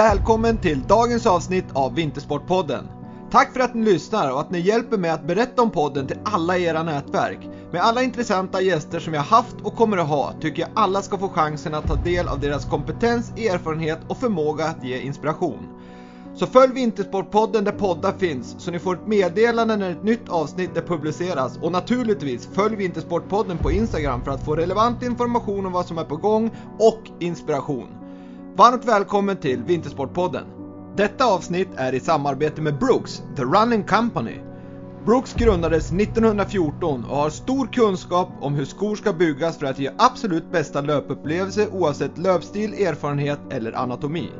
Välkommen till dagens avsnitt av Vintersportpodden. Tack för att ni lyssnar och att ni hjälper mig att berätta om podden till alla era nätverk. Med alla intressanta gäster som jag haft och kommer att ha tycker jag alla ska få chansen att ta del av deras kompetens, erfarenhet och förmåga att ge inspiration. Så följ Vintersportpodden där poddar finns så ni får ett meddelande när ett nytt avsnitt är publiceras och naturligtvis följ Vintersportpodden på Instagram för att få relevant information om vad som är på gång och inspiration. Varmt välkommen till Vintersportpodden. Detta avsnitt är i samarbete med Brooks, The Running Company. Brooks grundades 1914 och har stor kunskap om hur skor ska byggas för att ge absolut bästa löpupplevelse oavsett löpstil, erfarenhet eller anatomi.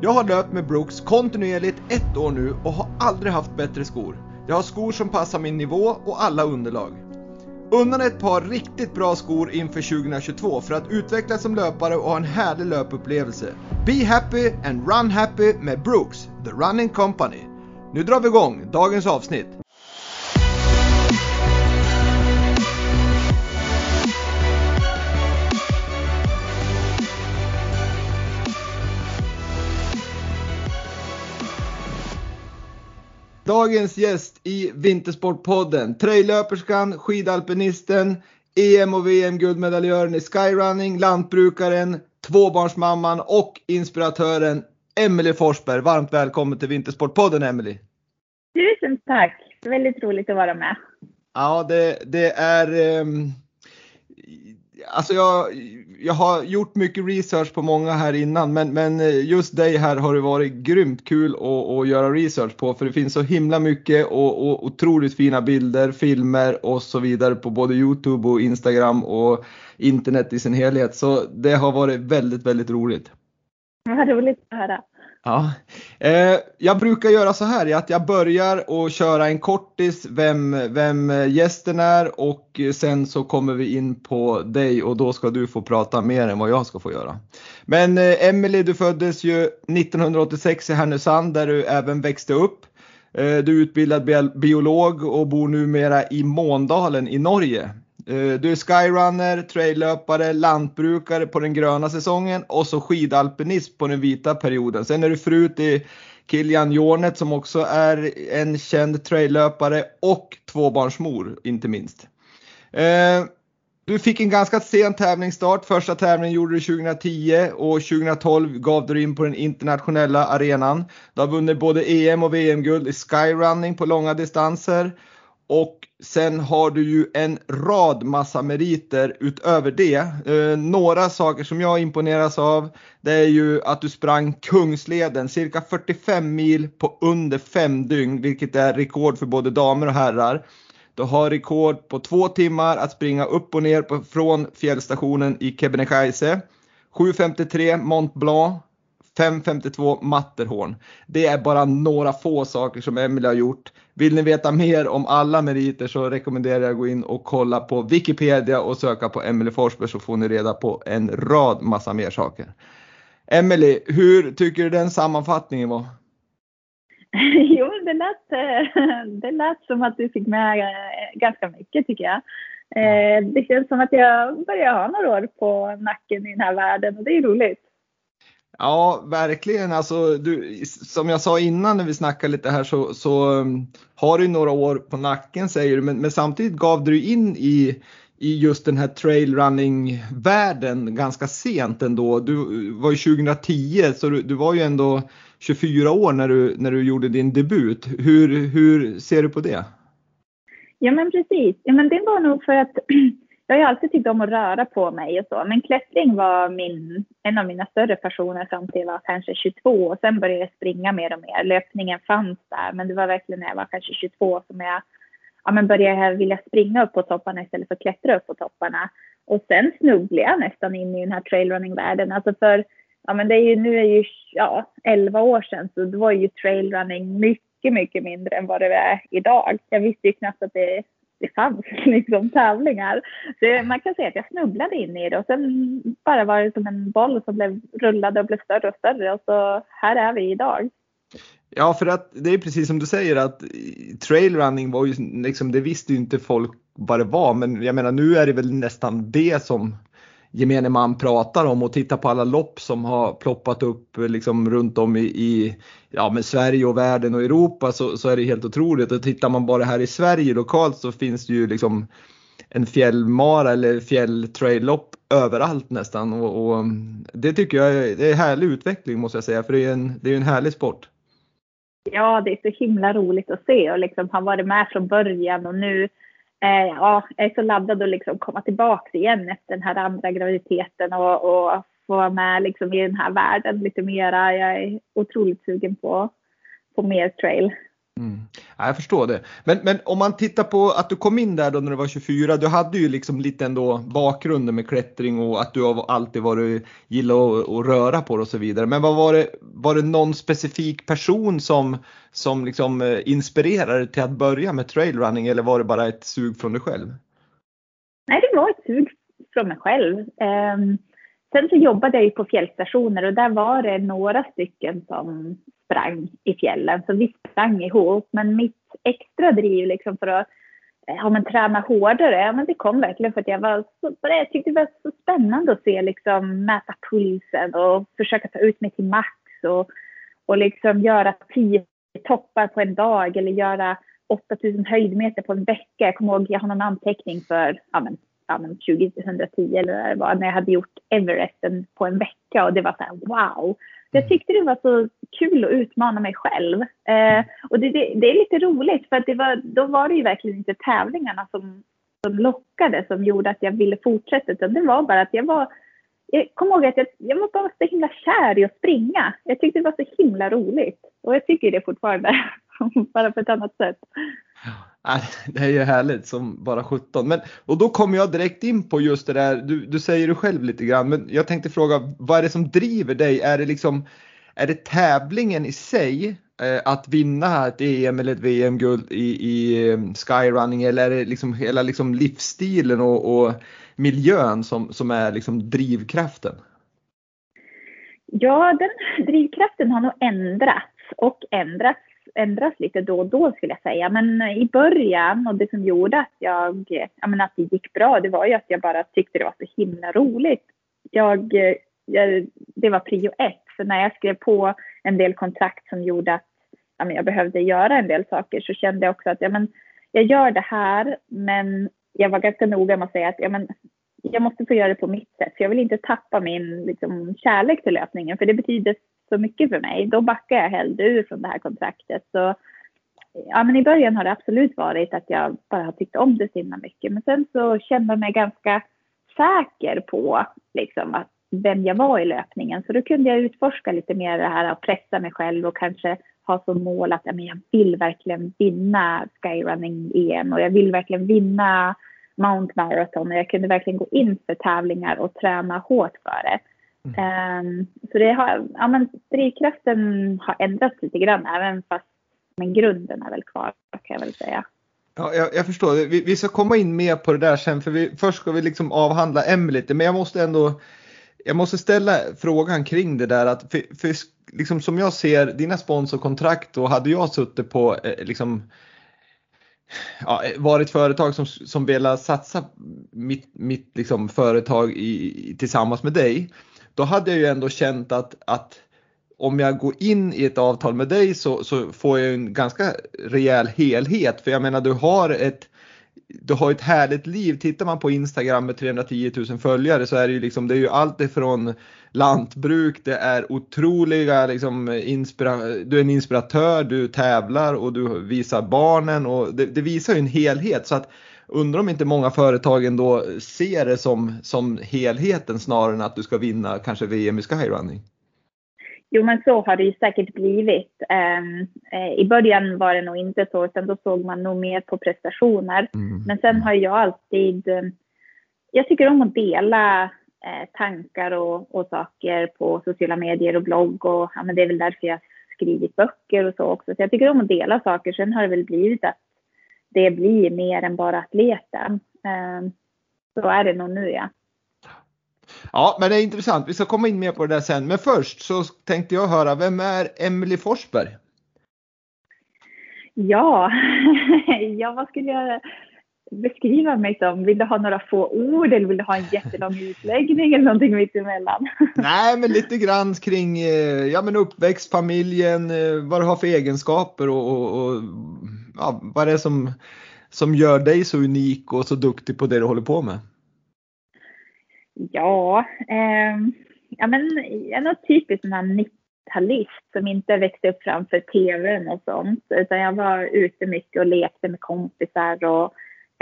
Jag har löpt med Brooks kontinuerligt ett år nu och har aldrig haft bättre skor. Jag har skor som passar min nivå och alla underlag. Unna dig ett par riktigt bra skor inför 2022 för att utvecklas som löpare och ha en härlig löpupplevelse. Be happy and run happy med Brooks, The Running Company. Nu drar vi igång dagens avsnitt. Dagens gäst i Vintersportpodden, traillöperskan, skidalpinisten, EM och VM guldmedaljören i skyrunning, lantbrukaren, tvåbarnsmamman och inspiratören Emelie Forsberg. Varmt välkommen till Vintersportpodden Emelie. Tusen tack! Väldigt roligt att vara med. Ja, det, det är um, Alltså jag, jag har gjort mycket research på många här innan men, men eh, just dig här har det varit grymt kul att, att göra research på för det finns så himla mycket och, och otroligt fina bilder, filmer och så vidare på både Youtube och Instagram och internet i sin helhet. Så det har varit väldigt, väldigt roligt. Vad roligt att höra. Ja, eh, jag brukar göra så här att jag börjar och köra en kortis vem, vem gästen är och sen så kommer vi in på dig och då ska du få prata mer än vad jag ska få göra. Men eh, Emelie, du föddes ju 1986 i Härnösand där du även växte upp. Eh, du är utbildad biolog och bor numera i Måndalen i Norge. Eh, du är skyrunner, traillöpare, lantbrukare på den gröna säsongen och så skidalpinist på den vita perioden. Sen är du fru till Kilian Jornet som också är en känd traillöpare och tvåbarnsmor inte minst. Eh, du fick en ganska sen tävlingsstart. Första tävlingen gjorde du 2010 och 2012 gav du in på den internationella arenan. Du har vunnit både EM och VM-guld i skyrunning på långa distanser och sen har du ju en rad massa meriter utöver det. Eh, några saker som jag imponeras av det är ju att du sprang Kungsleden cirka 45 mil på under fem dygn vilket är rekord för både damer och herrar. Du har rekord på två timmar att springa upp och ner på, från fjällstationen i Kebnekaise. 7.53 Mont Blanc, 5.52 Matterhorn. Det är bara några få saker som Emelie har gjort. Vill ni veta mer om alla meriter så rekommenderar jag att gå in och kolla på Wikipedia och söka på Emelie Forsberg så får ni reda på en rad massa mer saker. Emelie, hur tycker du den sammanfattningen var? Jo, det lät, eh, det lät som att du fick med eh, ganska mycket tycker jag. Eh, det känns som att jag börjar ha några år på nacken i den här världen och det är roligt. Ja, verkligen. Alltså, du, som jag sa innan när vi snackade lite här så, så um, har du några år på nacken säger du, men, men samtidigt gav du in i, i just den här trailrunning-världen ganska sent ändå. Du uh, var ju 2010 så du, du, var ju ändå 24 år när du, när du gjorde din debut. Hur, hur ser du på det? Ja men precis. Ja, men det var nog för att jag har ju alltid tyckt om att röra på mig och så, men klättring var min, en av mina större passioner fram till jag var kanske 22 och sen började jag springa mer och mer. Löpningen fanns där, men det var verkligen när jag var kanske 22 som jag ja, men började vilja springa upp på topparna istället för att klättra upp på topparna. Och sen snubblade jag nästan in i den här trailrunning-världen. Alltså för, ja men det är ju, nu är ju, ja, 11 år sedan så då var ju trailrunning mycket, mycket mindre än vad det är idag. Jag visste ju knappt att det det fanns liksom tävlingar. Så man kan säga att jag snubblade in i det och sen bara var det som en boll som blev, rullade och blev större och större och så här är vi idag. Ja, för att det är precis som du säger att trailrunning var ju liksom, det visste ju inte folk vad det var, men jag menar nu är det väl nästan det som gemene man pratar om och titta på alla lopp som har ploppat upp eh, liksom runt om i, i ja, men Sverige och världen och Europa så, så är det helt otroligt. Och tittar man bara här i Sverige lokalt så finns det ju liksom en fjällmara eller fjälltraillopp överallt nästan och, och, mm, det tycker jag är, det är härlig utveckling måste jag säga för det är en, det är en härlig sport. Ja, det är så himla roligt att se och liksom ha varit med från början och nu eh, ja, jag är så laddad att liksom komma tillbaka igen efter den här andra graviditeten och, och få vara med liksom i den här världen lite mera. Jag är otroligt sugen på, på mer trail. Mm. Ja, jag förstår det. Men, men om man tittar på att du kom in där då när du var 24, du hade ju liksom lite ändå bakgrunden med klättring och att du har alltid varit gillat att, att röra på dig och så vidare. Men vad var det, var det någon specifik person som, som liksom eh, inspirerade till att börja med trailrunning eller var det bara ett sug från dig själv? Nej, det var ett sug från mig själv. Um, sen så jobbade jag ju på fjällstationer och där var det några stycken som sprang i fjällen. Så vi sprang ihop. Men mitt extra driv liksom för att eh, ja, men träna hårdare, ja, men det kom verkligen för att jag var så, jag tyckte det var så spännande att se liksom mäta pulsen och försöka ta ut mig till max och, och liksom göra tio toppar på en dag eller göra 8000 höjdmeter på en vecka. Jag kommer ihåg, jag har någon anteckning för ja, men, ja, men 2010 eller vad det var, när jag hade gjort Everesten på en vecka och det var så här wow. Jag tyckte det var så kul att utmana mig själv. Eh, och det, det, det, är lite roligt för att det var, då var det ju verkligen inte tävlingarna som, som lockade som gjorde att jag ville fortsätta utan det var bara att jag var jag kommer ihåg att jag, jag var bara så himla kär i att springa. Jag tyckte det var så himla roligt. Och jag tycker det fortfarande, bara på ett annat sätt. Ja, det är ju härligt som bara 17. Men, och då kommer jag direkt in på just det där, du, du säger det själv lite grann, men jag tänkte fråga vad är det som driver dig? Är det liksom är det tävlingen i sig eh, att vinna ett EM eller ett VM-guld i, i eh, skyrunning eller är det liksom hela liksom livsstilen och, och miljön som, som är liksom drivkraften? Ja, den drivkraften har nog ändrats och ändrats, ändras lite då och då skulle jag säga. Men eh, i början och det som gjorde att jag, jag menar, att det gick bra, det var ju att jag bara tyckte det var så himla roligt. Jag, eh, jag det var prio ett. För när jag skrev på en del kontrakt som gjorde att ja, men jag behövde göra en del saker så kände jag också att ja, men, jag gör det här men jag var ganska noga med att säga att ja, men, jag måste få göra det på mitt sätt. För jag vill inte tappa min liksom, kärlek till löpningen för det betyder så mycket för mig. Då backar jag hellre ur från det här kontraktet. Så, ja, men I början har det absolut varit att jag bara har tyckt om det så himla mycket. Men sen så kände jag mig ganska säker på liksom, att vem jag var i löpningen. Så då kunde jag utforska lite mer det här och pressa mig själv och kanske ha som mål att jag vill verkligen vinna skyrunning-EM och jag vill verkligen vinna Mount Marathon och jag kunde verkligen gå in för tävlingar och träna hårt för det. Mm. Um, så det har, ja men drivkraften har ändrats lite grann även fast men grunden är väl kvar kan jag väl säga. Ja, jag, jag förstår. Vi, vi, ska komma in mer på det där sen för vi, först ska vi liksom avhandla M lite men jag måste ändå jag måste ställa frågan kring det där att för, för liksom som jag ser dina sponsorkontrakt och hade jag suttit på eh, liksom ja, varit företag som, som velat satsa mitt, mitt liksom företag i, tillsammans med dig. Då hade jag ju ändå känt att, att om jag går in i ett avtal med dig så, så får jag en ganska rejäl helhet. För jag menar du har ett du har ett härligt liv. Tittar man på Instagram med 310 000 följare så är det ju liksom, det är ju allt ifrån lantbruk, det är otroliga liksom, inspira du är en inspiratör, du tävlar och du visar barnen och det, det visar ju en helhet. Så att undrar om inte många företag ändå ser det som, som helheten snarare än att du ska vinna kanske VM i skyrunning. Jo, men så har det ju säkert blivit. Um, uh, I början var det nog inte så, utan då såg man nog mer på prestationer. Mm. Men sen har jag alltid... Um, jag tycker om att dela uh, tankar och, och, saker på sociala medier och blogg. Och, ja, men det är väl därför jag skrivit böcker och så också. Så jag tycker om att dela saker. Sen har det väl blivit att det blir mer än bara atleten. Um, så är det nog nu, ja. Ja, men det är intressant. Vi ska komma in mer på det där sen. Men först så tänkte jag höra, vem är Emelie Forsberg? Ja, ja vad skulle jag beskriva mig som? Vill du ha några få ord eller vill du ha en jättelång utläggning eller någonting mittemellan? Nej, men lite grann kring eh, ja, men uppväxt, familjen, eh, vad du har för egenskaper och, och, och ja, vad det är som, som gör dig så unik och så duktig på det du håller på med. Ja, eh, ja men jag är nog typiskt sån här 90-talist som inte växte upp framför tvn och sånt. Utan jag var ute mycket och lekte med kompisar och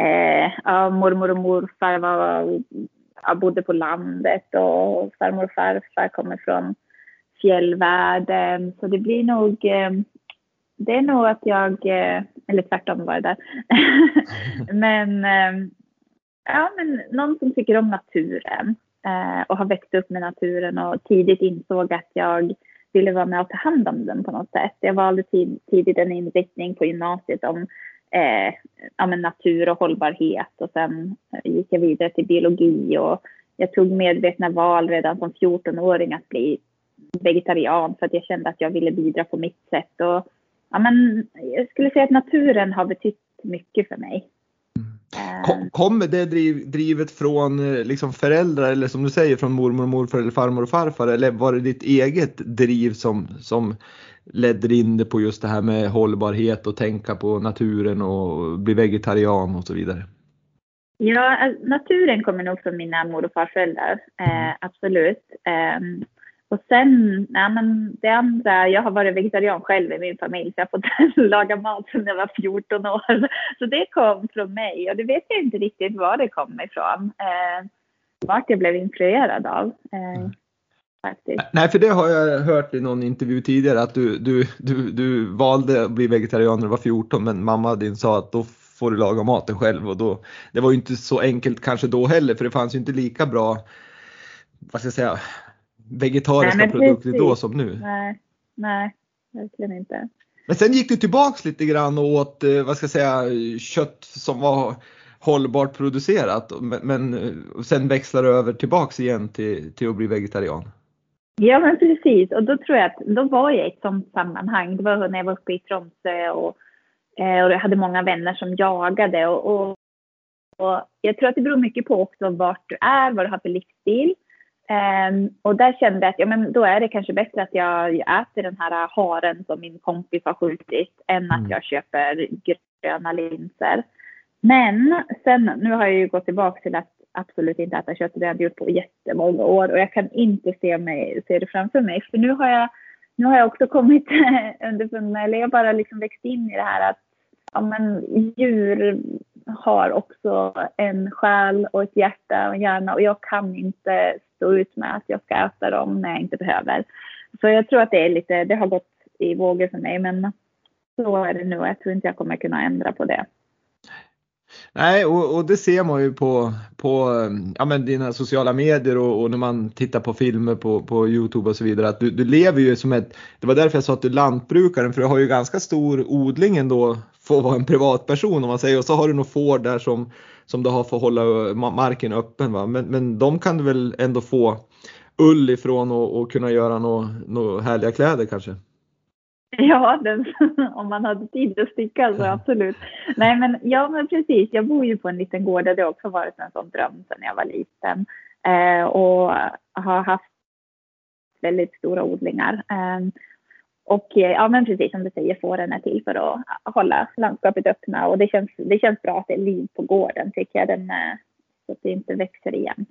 eh, ja, mormor och morfar var, ja, bodde på landet och farmor och farfar kommer från fjällvärlden. Så det blir nog, eh, det är nog att jag, eh, eller tvärtom var det där. men eh, ja, men någon som tycker om naturen eh, och har växt upp med naturen och tidigt insåg att jag ville vara med och ta hand om den på något sätt. Jag valde tid, tidigt en inriktning på gymnasiet om eh, ja, natur och hållbarhet och sen gick jag vidare till biologi och jag tog medvetna val redan som 14-åring att bli vegetarian för att jag kände att jag ville bidra på mitt sätt. Och, ja, men, jag skulle säga att naturen har betytt mycket för mig. Kom, kommer det driv, drivet från eh, liksom föräldrar eller som du säger från mormor och morfar eller farmor och farfar eller var det ditt eget driv som, som ledde in det på just det här med hållbarhet och tänka på naturen och bli vegetarian och så vidare? Ja, naturen kommer nog från mina mor och farföräldrar, eh, mm. absolut. Eh, och sen, ja, men det andra, jag har varit vegetarian själv i min familj så jag har fått laga mat sedan jag var 14 år. Så det kom från mig och det vet jag inte riktigt var det kom ifrån. Eh, vart jag blev influerad av. Eh, mm. faktiskt. Nej, för det har jag hört i någon intervju tidigare att du, du, du, du valde att bli vegetarian när du var 14 men mamma din sa att då får du laga maten själv och då, det var ju inte så enkelt kanske då heller för det fanns ju inte lika bra vad ska jag säga, vegetariska nej, produkter precis. då som nu. Nej, nej, verkligen inte. Men sen gick du tillbaks lite grann och åt, eh, vad ska jag säga, kött som var hållbart producerat men, men eh, sen växlar du över tillbaks igen till, till att bli vegetarian. Ja men precis och då tror jag att då var jag i ett sånt sammanhang. Det var när jag var uppe i Tromsö och, eh, och jag hade många vänner som jagade och, och, och jag tror att det beror mycket på också vart du är, vad du har för livsstil. Um, och där kände jag att ja, men då är det kanske bättre att jag, äter den här haren som min kompis har skjutit än att mm. jag köper gröna linser. Men sen, nu har jag ju gått tillbaka till att absolut inte äta kött. Det har jag gjort på jättemånga år och jag kan inte se, mig, se det framför mig. För nu har jag, nu har jag också kommit underfund med, eller jag bara liksom växt in i det här att ja, men djur har också en själ och ett hjärta och en hjärna och jag kan inte stå ut med att jag ska äta dem när jag inte behöver. Så jag tror att det är lite, det har gått i vågor för mig men så är det nu och jag tror inte jag kommer kunna ändra på det. Nej, och, och, det ser man ju på, på um, ja, men dina sociala medier och, och, när man tittar på filmer på, på Youtube och så vidare att du, du lever ju som ett, det var därför jag sa att du är lantbrukaren för du har ju ganska stor odling ändå att vara en privatperson om man säger och så har du nog får där som, som du har för att hålla marken öppen va? Men, men de kan du väl ändå få ull ifrån och, och kunna göra några nå härliga kläder kanske? Ja, den, om man hade tid att sticka så absolut. Nej men ja men precis, jag bor ju på en liten gård och det också varit en sån dröm sedan jag var liten. Eh, och har haft väldigt stora odlingar. Eh, och eh, ja men precis som du säger, fåren är till för att hålla landskapet öppna och det känns, det känns bra att det är liv på gården tycker jag, den, eh, så att det inte växer igen.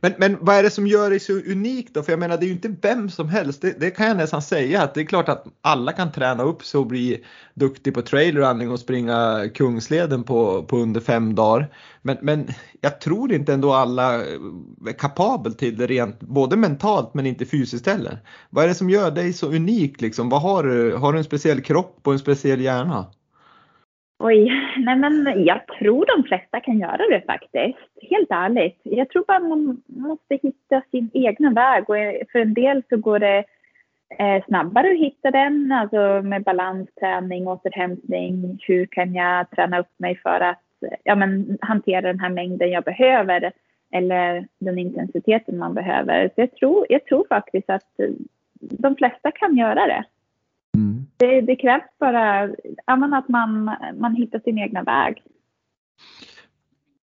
Men, men vad är det som gör dig så unik då? För jag menar det är ju inte vem som helst. Det, det, kan jag nästan säga att det är klart att alla kan träna upp sig och bli duktig på trailrunning och springa Kungsleden på, på under fem dagar. Men, men jag tror inte ändå alla är kapabel till det rent både mentalt men inte fysiskt heller. Vad är det som gör dig så unik liksom? Vad har du? Har du en speciell kropp och en speciell hjärna? Oj, nej men jag tror de flesta kan göra det faktiskt. Helt ärligt. Jag tror bara man måste hitta sin egna väg och eh, för en del så går det eh, snabbare att hitta den, alltså med balansträning, återhämtning. Hur kan jag träna upp mig för att ja, men, hantera den här mängden jag behöver eller den intensiteten man behöver. Så jag tror, jag tror faktiskt att de flesta kan göra det. Det, det krävs bara att man, man hittar sin egna väg.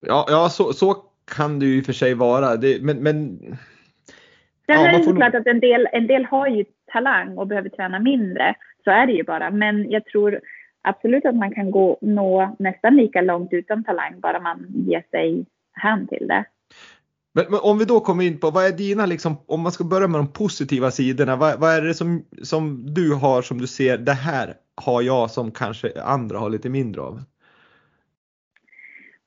Ja, ja så, så kan det ju i och för sig vara. Det, men, men Sen ja, är det såklart att en del, en del har ju talang och behöver träna mindre. Så är det ju bara. Men jag tror absolut att man kan gå, nå nästan lika långt utan talang, bara man ger sig hän till det. Men, men, om vi då kommer in på, vad är dina, liksom, om man ska börja med de positiva sidorna, vad, vad är det som, som du har som du ser, det här har jag som kanske andra har lite mindre av?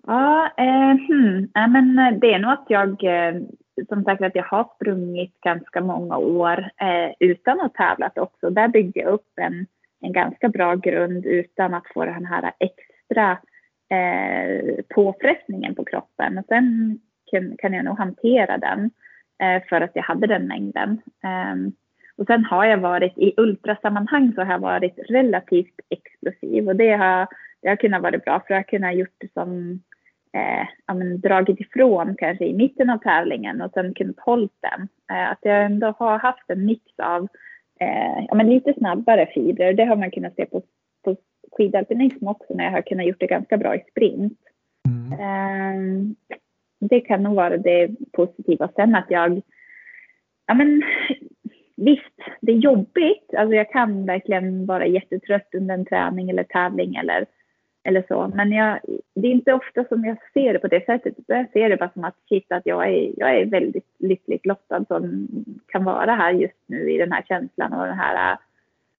Ja, eh, hmm. ja, men eh, det är nog att jag, eh, som sagt att jag har sprungit ganska många år eh, utan att tävlat också. Där byggde jag upp en, en ganska bra grund utan att få den här extra eh, påfrestningen på kroppen. Och sen kan, kan jag nog hantera den eh, för att jag hade den mängden. Um, och sen har jag varit i ultrasammanhang så har jag varit relativt explosiv och det har, det har kunnat vara bra för jag har kunnat gjort det som eh, ja, men, dragit ifrån kanske i mitten av tävlingen och sen kunnat hålla den. Eh, att jag ändå har haft en mix av eh, ja, men lite snabbare fibrer. Det har man kunnat se på, på skidalpinism också när jag har kunnat gjort det ganska bra i sprint. Mm. Eh, det kan nog vara det positiva. Sen att jag, ja men visst, det är jobbigt. Alltså jag kan verkligen vara jättetrött under en träning eller tävling eller, eller så. Men jag, det är inte ofta som jag ser det på det sättet. Jag ser det bara som att shit, att jag är, jag är väldigt lyckligt lottad som kan vara här just nu i den här känslan och den här äh,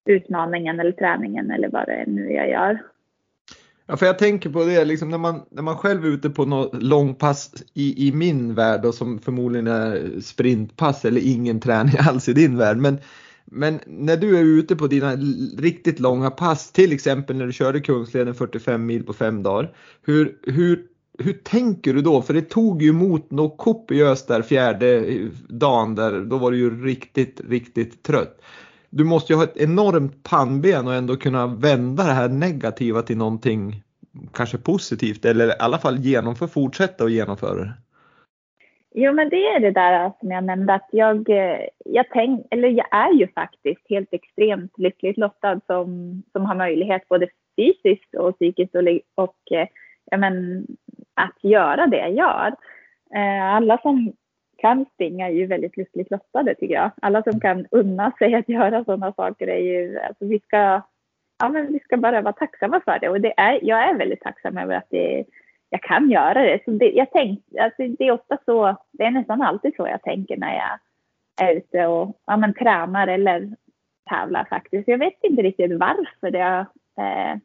utmaningen eller träningen eller vad det är nu jag gör. Ja, för jag tänker på det, liksom när, man, när man själv är ute på något långpass i, i min värld och som förmodligen är sprintpass eller ingen träning alls i din värld. Men, men när du är ute på dina riktigt långa pass, till exempel när du körde Kungsleden 45 mil på fem dagar. Hur, hur, hur tänker du då? För det tog ju emot något kopiöst där fjärde eh, dagen där, då var du ju riktigt, riktigt trött du måste ju ha ett enormt pannben och ändå kunna vända det här negativa till någonting kanske positivt eller i alla fall genomför, fortsätta och genomföra det. Jo, men det är det där som jag nämnde att jag, eh, jag tänk, eller jag är ju faktiskt helt extremt lyckligt lottad som, som har möjlighet både fysiskt och psykiskt och, och eh, ja, men, att göra det jag gör. Eh, alla som kan springa är ju väldigt lyckligt lottade tycker jag. Alla som kan unna sig att göra sådana saker är ju, alltså vi ska, ja men vi ska bara vara tacksamma för det och det är, jag är väldigt tacksam över att det, jag kan göra det. Så det, jag tänk, alltså det är ofta så, det är nästan alltid så jag tänker när jag är ute och ja, men, tränar eller tävlar faktiskt. Jag vet inte riktigt varför det, eh,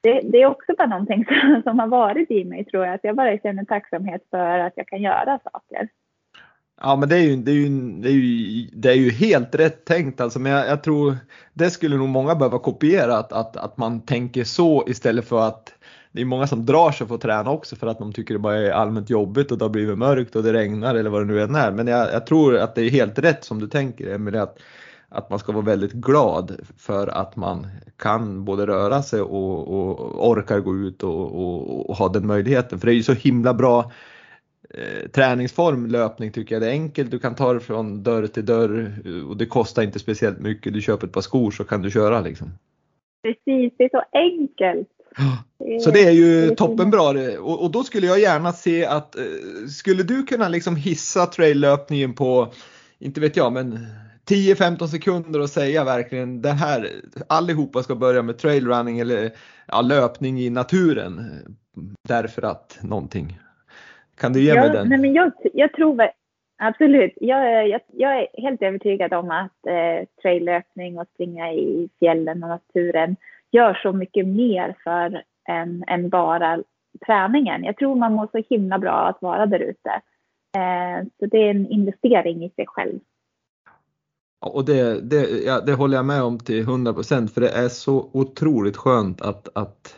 det, det, är också bara någonting som, som har varit i mig tror jag, att jag bara känner tacksamhet för att jag kan göra saker. Ja men det är ju, det är ju, det är ju, det är ju helt rätt tänkt alltså men jag, jag, tror det skulle nog många behöva kopiera att, att, att man tänker så istället för att det är många som drar sig för att träna också för att de tycker det bara är allmänt jobbigt och det har blivit mörkt och det regnar eller vad det nu än är. Men jag, jag tror att det är helt rätt som du tänker Emelie att, att man ska vara väldigt glad för att man kan både röra sig och, och orkar gå ut och, och, och ha den möjligheten. För det är ju så himla bra Eh, träningsform löpning tycker jag det är enkelt. Du kan ta det från dörr till dörr och det kostar inte speciellt mycket. Du köper ett par skor så kan du köra liksom. Precis, det är så enkelt. Så det är ju toppenbra och, och då skulle jag gärna se att eh, skulle du kunna liksom hissa traillöpningen på, inte vet jag, men 10-15 sekunder och säga verkligen det här, allihopa ska börja med trailrunning eller ja, löpning i naturen därför att någonting. Kan du ge ja, mig den? Nej, men jag, jag tror absolut. Jag, jag, jag är helt övertygad om att eh, traillöpning och springa i fjällen och naturen gör så mycket mer för en än bara träningen. Jag tror man mår så himla bra att vara där ute. Eh, så det är en investering i sig själv. Och det, det, ja, det håller jag med om till 100 procent för det är så otroligt skönt att, att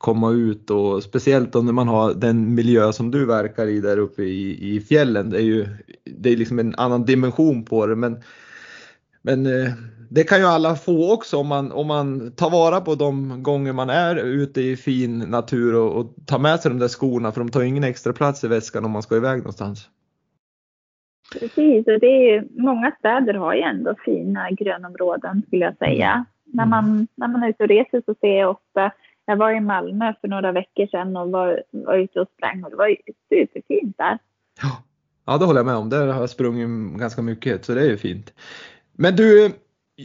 komma ut och speciellt om man har den miljö som du verkar i där uppe i, i fjällen. Det är ju det är liksom en annan dimension på det men, men eh, det kan ju alla få också om man, om man tar vara på de gånger man är ute i fin natur och, och tar med sig de där skorna för de tar ingen extra plats i väskan om man ska iväg någonstans. Precis, och det är, många städer har ju ändå fina grönområden skulle jag säga. Mm. När, man, när man är ute och reser så ser jag ofta jag var i Malmö för några veckor sedan och var, var ute och sprang och det var superfint där. Ja. det håller jag med om. Där har jag sprungit ganska mycket så det är ju fint. Men du,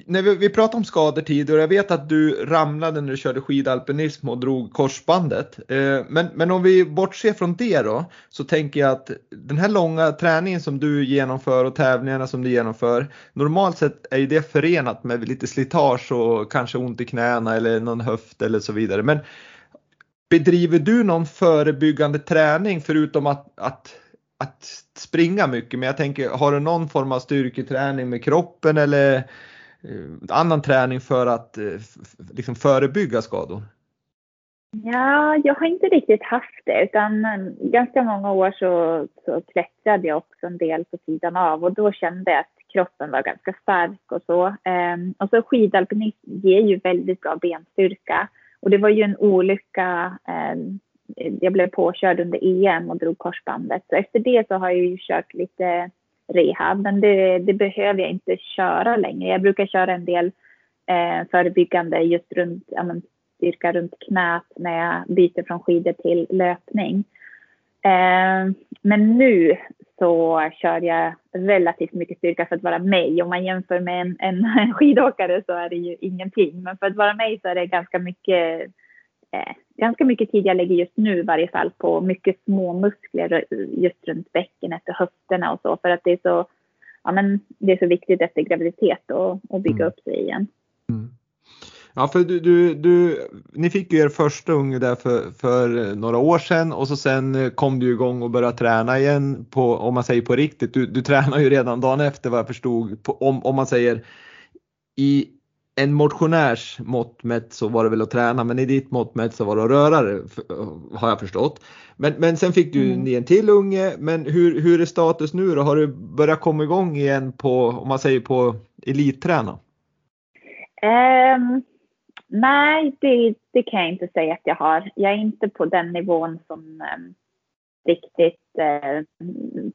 när vi, vi pratade om skador tidigare och jag vet att du ramlade när du körde skidalpinism och drog korsbandet. Eh, men, men om vi bortser från det då så tänker jag att den här långa träningen som du genomför och tävlingarna som du genomför normalt sett är ju det förenat med lite slitage och kanske ont i knäna eller någon höft eller så vidare. Men bedriver du någon förebyggande träning förutom att, att att springa mycket, men jag tänker, har du någon form av styrketräning med kroppen eller Eh, annan träning för att eh, liksom förebygga skador? Ja, jag har inte riktigt haft det utan ganska många år så, så klättrade jag också en del på sidan av och då kände jag att kroppen var ganska stark och så. Ehm, och så skidalpinism ger ju väldigt bra benstyrka och det var ju en olycka. Ehm, jag blev påkörd under EM och drog korsbandet så efter det så har jag ju kört lite rehab, men det, det, behöver jag inte köra längre. Jag brukar köra en del eh, förebyggande just runt, ja, men, styrka runt knät när jag byter från skidor till löpning. Eh, men nu så kör jag relativt mycket styrka för att vara mig. Om man jämför med en, en skidåkare så är det ju ingenting. Men för att vara mig så är det ganska mycket eh, ganska mycket tid jag lägger just nu i varje fall på mycket små muskler just runt bäckenet och höfterna och så för att det är så, ja, men det är så viktigt efter graviditet och, bygga mm. upp sig igen. Mm. Ja, för du, du, du, ni fick ju er första unge där för, för några år sedan och så sen kom du igång och började träna igen på, om man säger på riktigt. Du, du tränar ju redan dagen efter vad jag förstod, på, om, om man säger i en motionärs mått mätt så var det väl att träna men i ditt mått mätt så var det att röra dig har jag förstått. Men, men sen fick du mm. en till unge men hur, hur är status nu då? Har du börjat komma igång igen på om man säger på elitträna? Um, nej, det, det kan jag inte säga att jag har. Jag är inte på den nivån som um, riktigt eh,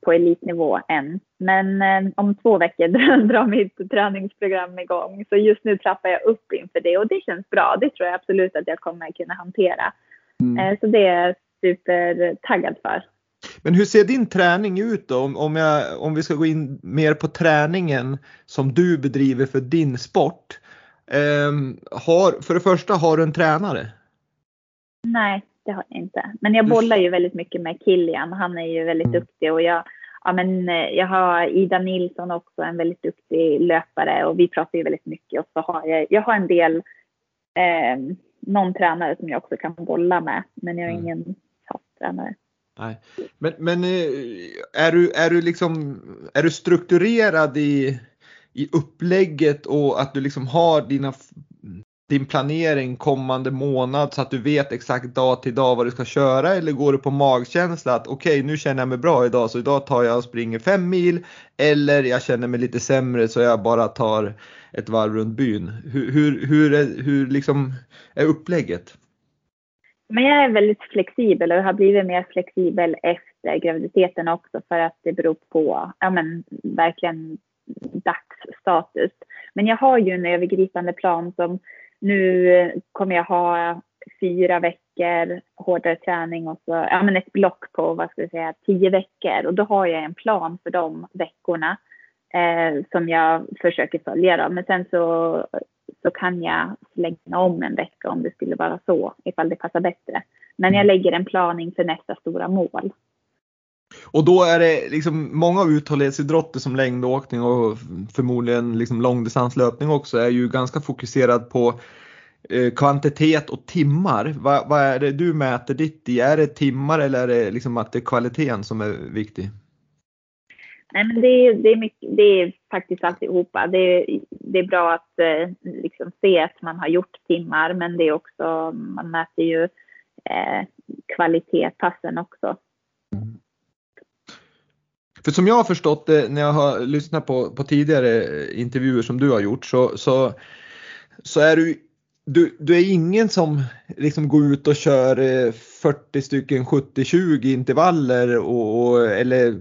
på elitnivå än. Men eh, om två veckor drar mitt träningsprogram igång. Så just nu trappar jag upp inför det och det känns bra. Det tror jag absolut att jag kommer kunna hantera. Mm. Eh, så det är jag supertaggad för. Men hur ser din träning ut då? Om, om, jag, om vi ska gå in mer på träningen som du bedriver för din sport. Eh, har, för det första, har du en tränare? Nej, det har jag inte. Men jag bollar ju väldigt mycket med Kilian. Han är ju väldigt mm. duktig och jag, ja, men, eh, jag har Ida Nilsson också, en väldigt duktig löpare och vi pratar ju väldigt mycket och så har jag, jag har en del, eh, någon tränare som jag också kan bolla med, men jag har mm. ingen fast tränare. Nej. Men, men eh, är, du, är, du liksom, är du strukturerad i, i upplägget och att du liksom har dina din planering kommande månad så att du vet exakt dag till dag vad du ska köra eller går du på magkänsla att okej okay, nu känner jag mig bra idag så idag tar jag och springer fem mil eller jag känner mig lite sämre så jag bara tar ett varv runt byn. Hur, hur, hur, är, hur liksom är upplägget? Men jag är väldigt flexibel och har blivit mer flexibel efter graviditeten också för att det beror på, ja men verkligen dagsstatus. Men jag har ju en övergripande plan som nu kommer jag ha fyra veckor hårdare träning och så ja, men ett block på vad ska jag säga, tio veckor och då har jag en plan för de veckorna eh, som jag försöker följa. Då. Men sen så, så kan jag slänga om en vecka om det skulle vara så ifall det passar bättre. Men jag lägger en plan inför nästa stora mål. Och då är det liksom många uthållighetsidrotter som längdåkning och förmodligen liksom långdistanslöpning också är ju ganska fokuserad på eh, kvantitet och timmar. Vad, vad, är det du mäter ditt i? Är det timmar eller är det liksom att det är kvaliteten som är viktig? Nej, men det, är, det, är mycket, det är faktiskt alltihopa. Det, är, det är bra att eh, liksom se att man har gjort timmar, men det är också, man mäter ju eh, kvalitet passen också. Mm. För som jag har förstått det när jag har lyssnat på, på tidigare intervjuer som du har gjort så, så, så är du, du, du är ingen som liksom går ut och kör eh, 40 stycken 70-20 intervaller och, och, eller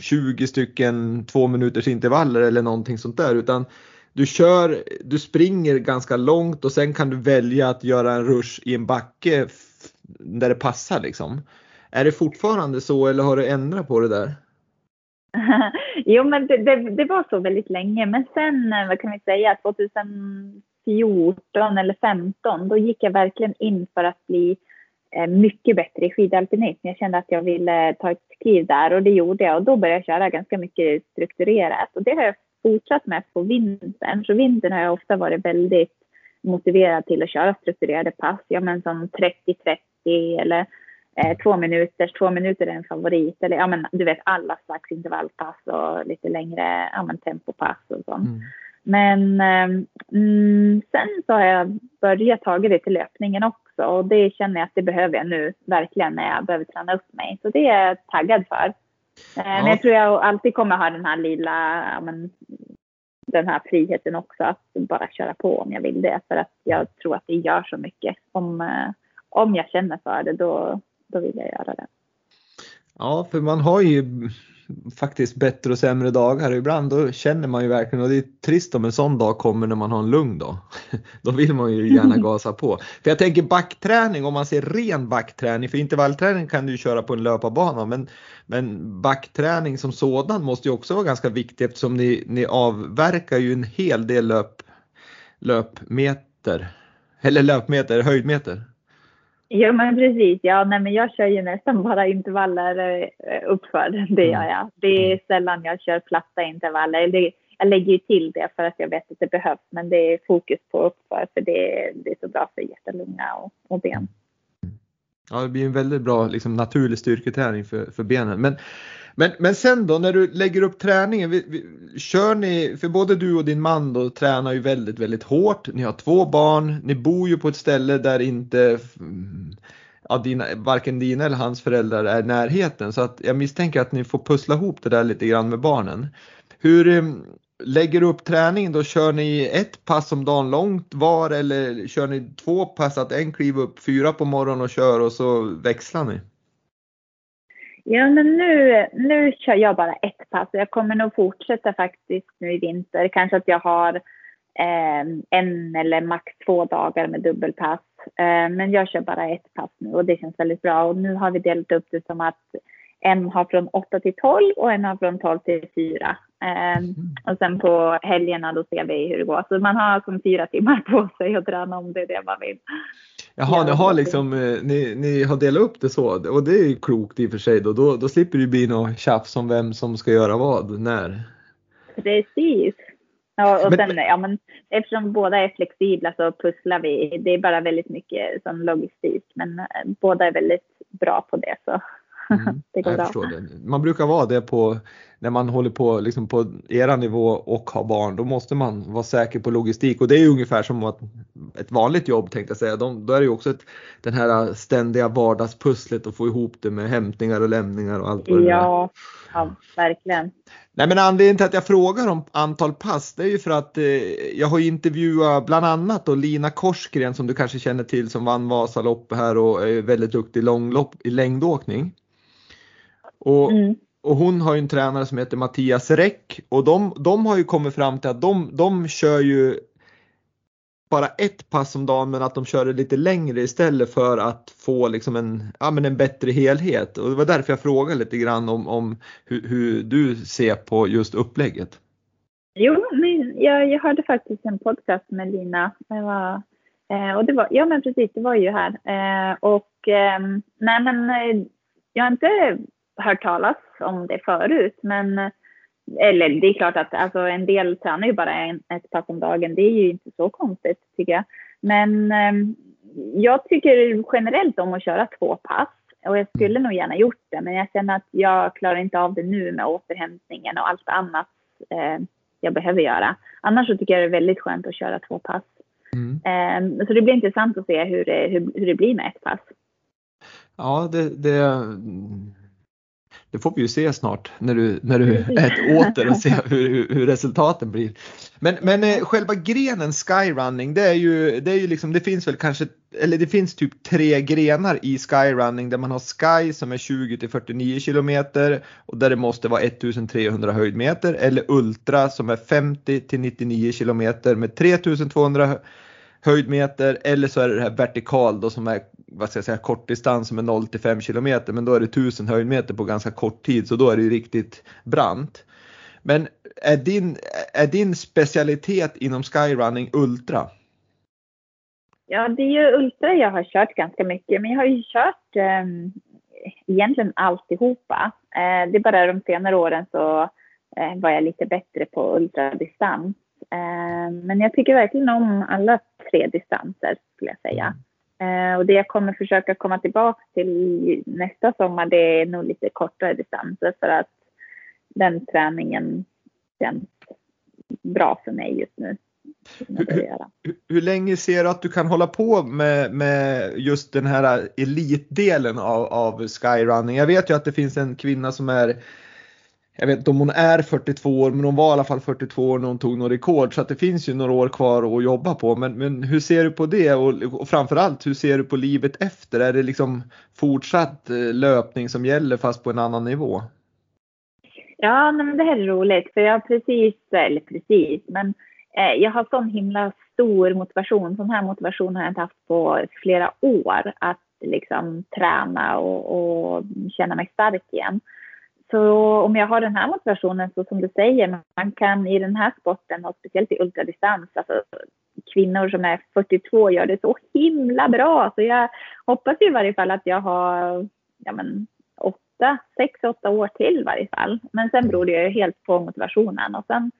20 stycken två minuters intervaller eller någonting sånt där utan du kör, du springer ganska långt och sen kan du välja att göra en rush i en backe där det passar liksom. Är det fortfarande så eller har du ändrat på det där? jo, men det, det, det, var så väldigt länge. Men sen, eh, vad kan vi säga, 2014 eller 2015, då gick jag verkligen in för att bli eh, mycket bättre i skidalpinism. Jag kände att jag ville eh, ta ett kliv där och det gjorde jag och då började jag köra ganska mycket strukturerat och det har jag fortsatt med på vintern. Så vintern har jag ofta varit väldigt motiverad till att köra strukturerade pass, ja men som 30-30 eller eh, två minuters, två minuter är en favorit. Eller ja, men du vet alla slags intervallpass och lite längre ja, men, tempopass och sånt. Mm. Men eh, mm, sen så har jag börjat ta det till löpningen också och det känner jag att det behöver jag nu verkligen när jag behöver träna upp mig. Så det är jag taggad för. Eh, ja. Men jag tror jag alltid kommer ha den här lilla, ja, men, den här friheten också att bara köra på om jag vill det. För att jag tror att det gör så mycket. Om, eh, om jag känner för det då, då vill jag göra det. Ja, för man har ju faktiskt bättre och sämre dagar. Ibland då känner man ju verkligen och det är trist om en sån dag kommer när man har en lugn dag. Då vill man ju gärna gasa på. För jag tänker backträning, om man ser ren backträning, för intervallträning kan du ju köra på en löparbana men, men backträning som sådan måste ju också vara ganska viktig eftersom ni, ni avverkar ju en hel del löp, löpmeter. Eller löpmeter, höjdmeter. Jo men precis, ja nej, men jag kör ju nästan bara intervaller eh, uppför, det gör mm. jag. Det är mm. sällan jag kör platta intervaller. Jag lägger ju till det för att jag vet att det behövs men det är fokus på uppför för det, det är så bra för hjärta, och, och ben. Ja det blir en väldigt bra liksom, naturlig styrketräning för, för benen. Men men, men sen då när du lägger upp träningen, vi, vi, kör ni, för både du och din man då tränar ju väldigt, väldigt hårt. Ni har två barn, ni bor ju på ett ställe där inte ja, dina, varken dina eller hans föräldrar är i närheten. Så att jag misstänker att ni får pussla ihop det där lite grann med barnen. Hur eh, lägger du upp träningen då? Kör ni ett pass om dagen långt var eller kör ni två pass att en kliver upp fyra på morgonen och kör och så växlar ni? Ja, men nu, nu kör jag bara ett pass. Jag kommer nog fortsätta faktiskt nu i vinter. Kanske att jag har eh, en eller max två dagar med dubbelpass. Eh, men jag kör bara ett pass nu och det känns väldigt bra. Och nu har vi delat upp det som att en har från 8 till 12 och en har från 12 till 4. Eh, och sen på helgerna då ser vi hur det går. Så man har som fyra timmar på sig att träna om det är det man vill. Jaha, ni har liksom, eh, ni, ni har delat upp det så och det är ju klokt i och för sig då. Då, då slipper det bli något tjafs om vem som ska göra vad, när. Precis. Ja, och men, sen, ja, men, eftersom båda är flexibla så pusslar vi. Det är bara väldigt mycket som logistik, men eh, båda är väldigt bra på det. Så. Mm, det går jag bra. förstår det. Man brukar vara det på när man håller på liksom på era nivå och har barn. Då måste man vara säker på logistik och det är ungefär som att ett vanligt jobb tänkte jag säga. De, då är det ju också ett, den här ständiga vardagspusslet att få ihop det med hämtningar och lämningar och allt vad det ja, ja, verkligen. Nej men anledningen till att jag frågar om antal pass det är ju för att eh, jag har intervjuat bland annat då Lina Korsgren som du kanske känner till som vann Vasaloppet här och är väldigt duktig långlopp, i längdåkning. Och, mm. och hon har ju en tränare som heter Mattias Räck och de, de har ju kommit fram till att de, de kör ju bara ett pass om dagen men att de kör det lite längre istället för att få liksom en, ja, men en bättre helhet. Och det var därför jag frågade lite grann om, om hur, hur du ser på just upplägget. Jo, men jag, jag hörde faktiskt en podcast med Lina. Det var, eh, och det var, ja men precis, det var ju här. Eh, och eh, nej men eh, jag har inte hört talas om det förut. Men, eller det är klart att alltså, en del tränar ju bara en, ett pass om dagen. Det är ju inte så konstigt tycker jag. Men eh, jag tycker generellt om att köra två pass. Och jag skulle nog gärna gjort det, men jag känner att jag klarar inte av det nu med återhämtningen och allt annat eh, jag behöver göra. Annars så tycker jag det är väldigt skönt att köra två pass. Mm. Eh, så det blir intressant att se hur det, hur, hur det blir med ett pass. Ja, det, det, det får vi ju se snart när du, när du äter åter och se hur, hur resultaten blir. Men, men eh, själva grenen skyrunning, det är ju, det är ju liksom, det finns väl kanske, eller det finns typ tre grenar i skyrunning där man har sky som är 20 till 49 kilometer och där det måste vara 1300 höjdmeter eller ultra som är 50 till 99 kilometer med 3200 höjdmeter eller så är det det här vertikal då som är vad ska jag säga, kortdistans som är 0 till 5 kilometer men då är det 1000 höjdmeter på ganska kort tid så då är det ju riktigt brant. Men är din, är din specialitet inom skyrunning ultra? Ja, det är ju ultra jag har kört ganska mycket, men jag har ju kört eh, egentligen alltihopa. Eh, det är bara de senare åren så eh, var jag lite bättre på ultradistans. Eh, men jag tycker verkligen om alla tre distanser skulle jag säga. Eh, och det jag kommer försöka komma tillbaka till nästa sommar det är nog lite kortare distanser för att den träningen känns bra för mig just nu. Hur, hur, hur, länge ser du att du kan hålla på med, med just den här elitdelen av, av skyrunning? Jag vet ju att det finns en kvinna som är jag vet inte om hon är 42 år, men hon var i alla fall 42 år när hon tog något rekord så att det finns ju några år kvar att jobba på. Men, men hur ser du på det och, och framförallt hur ser du på livet efter? Är det liksom fortsatt eh, löpning som gäller fast på en annan nivå? Ja, men det här är roligt för jag har precis, eller precis, men eh, jag har sån himla stor motivation. Sån här motivation har jag inte haft på flera år att liksom träna och, och känna mig stark igen. Så om jag har den här motivationen, så som du säger, man kan i den här sporten och speciellt i ultradistans, alltså kvinnor som är 42 gör det så himla bra. Så jag hoppas i varje fall att jag har ja men, åtta, sex, åtta år till i varje fall. Men sen beror det ju helt på motivationen och sen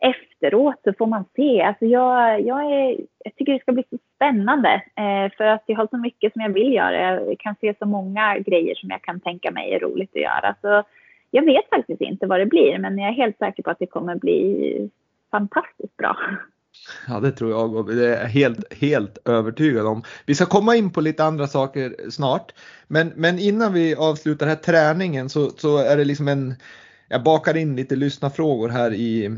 efteråt så får man se. Alltså jag, jag, är, jag tycker det ska bli så spännande eh, för att jag har så mycket som jag vill göra. Jag kan se så många grejer som jag kan tänka mig är roligt att göra. Så jag vet faktiskt inte vad det blir, men jag är helt säker på att det kommer bli fantastiskt bra. Ja, det tror jag och det är jag helt, helt övertygad om. Vi ska komma in på lite andra saker snart. Men, men innan vi avslutar den här träningen så, så är det liksom en, jag bakar in lite lyssnarfrågor här i,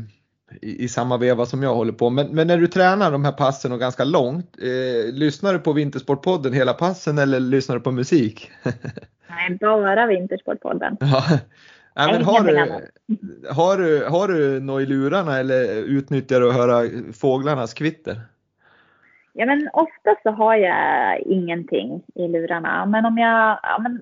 i, i, samma veva som jag håller på. Men, men när du tränar de här passen och ganska långt, eh, lyssnar du på Vintersportpodden hela passen eller lyssnar du på musik? Nej, bara Vintersportpodden. Ja. Nej, men har, du, har, du, har du något i lurarna eller utnyttjar du att höra fåglarnas kvitter? Ja, men ofta så har jag ingenting i lurarna. Men om jag, ja, men,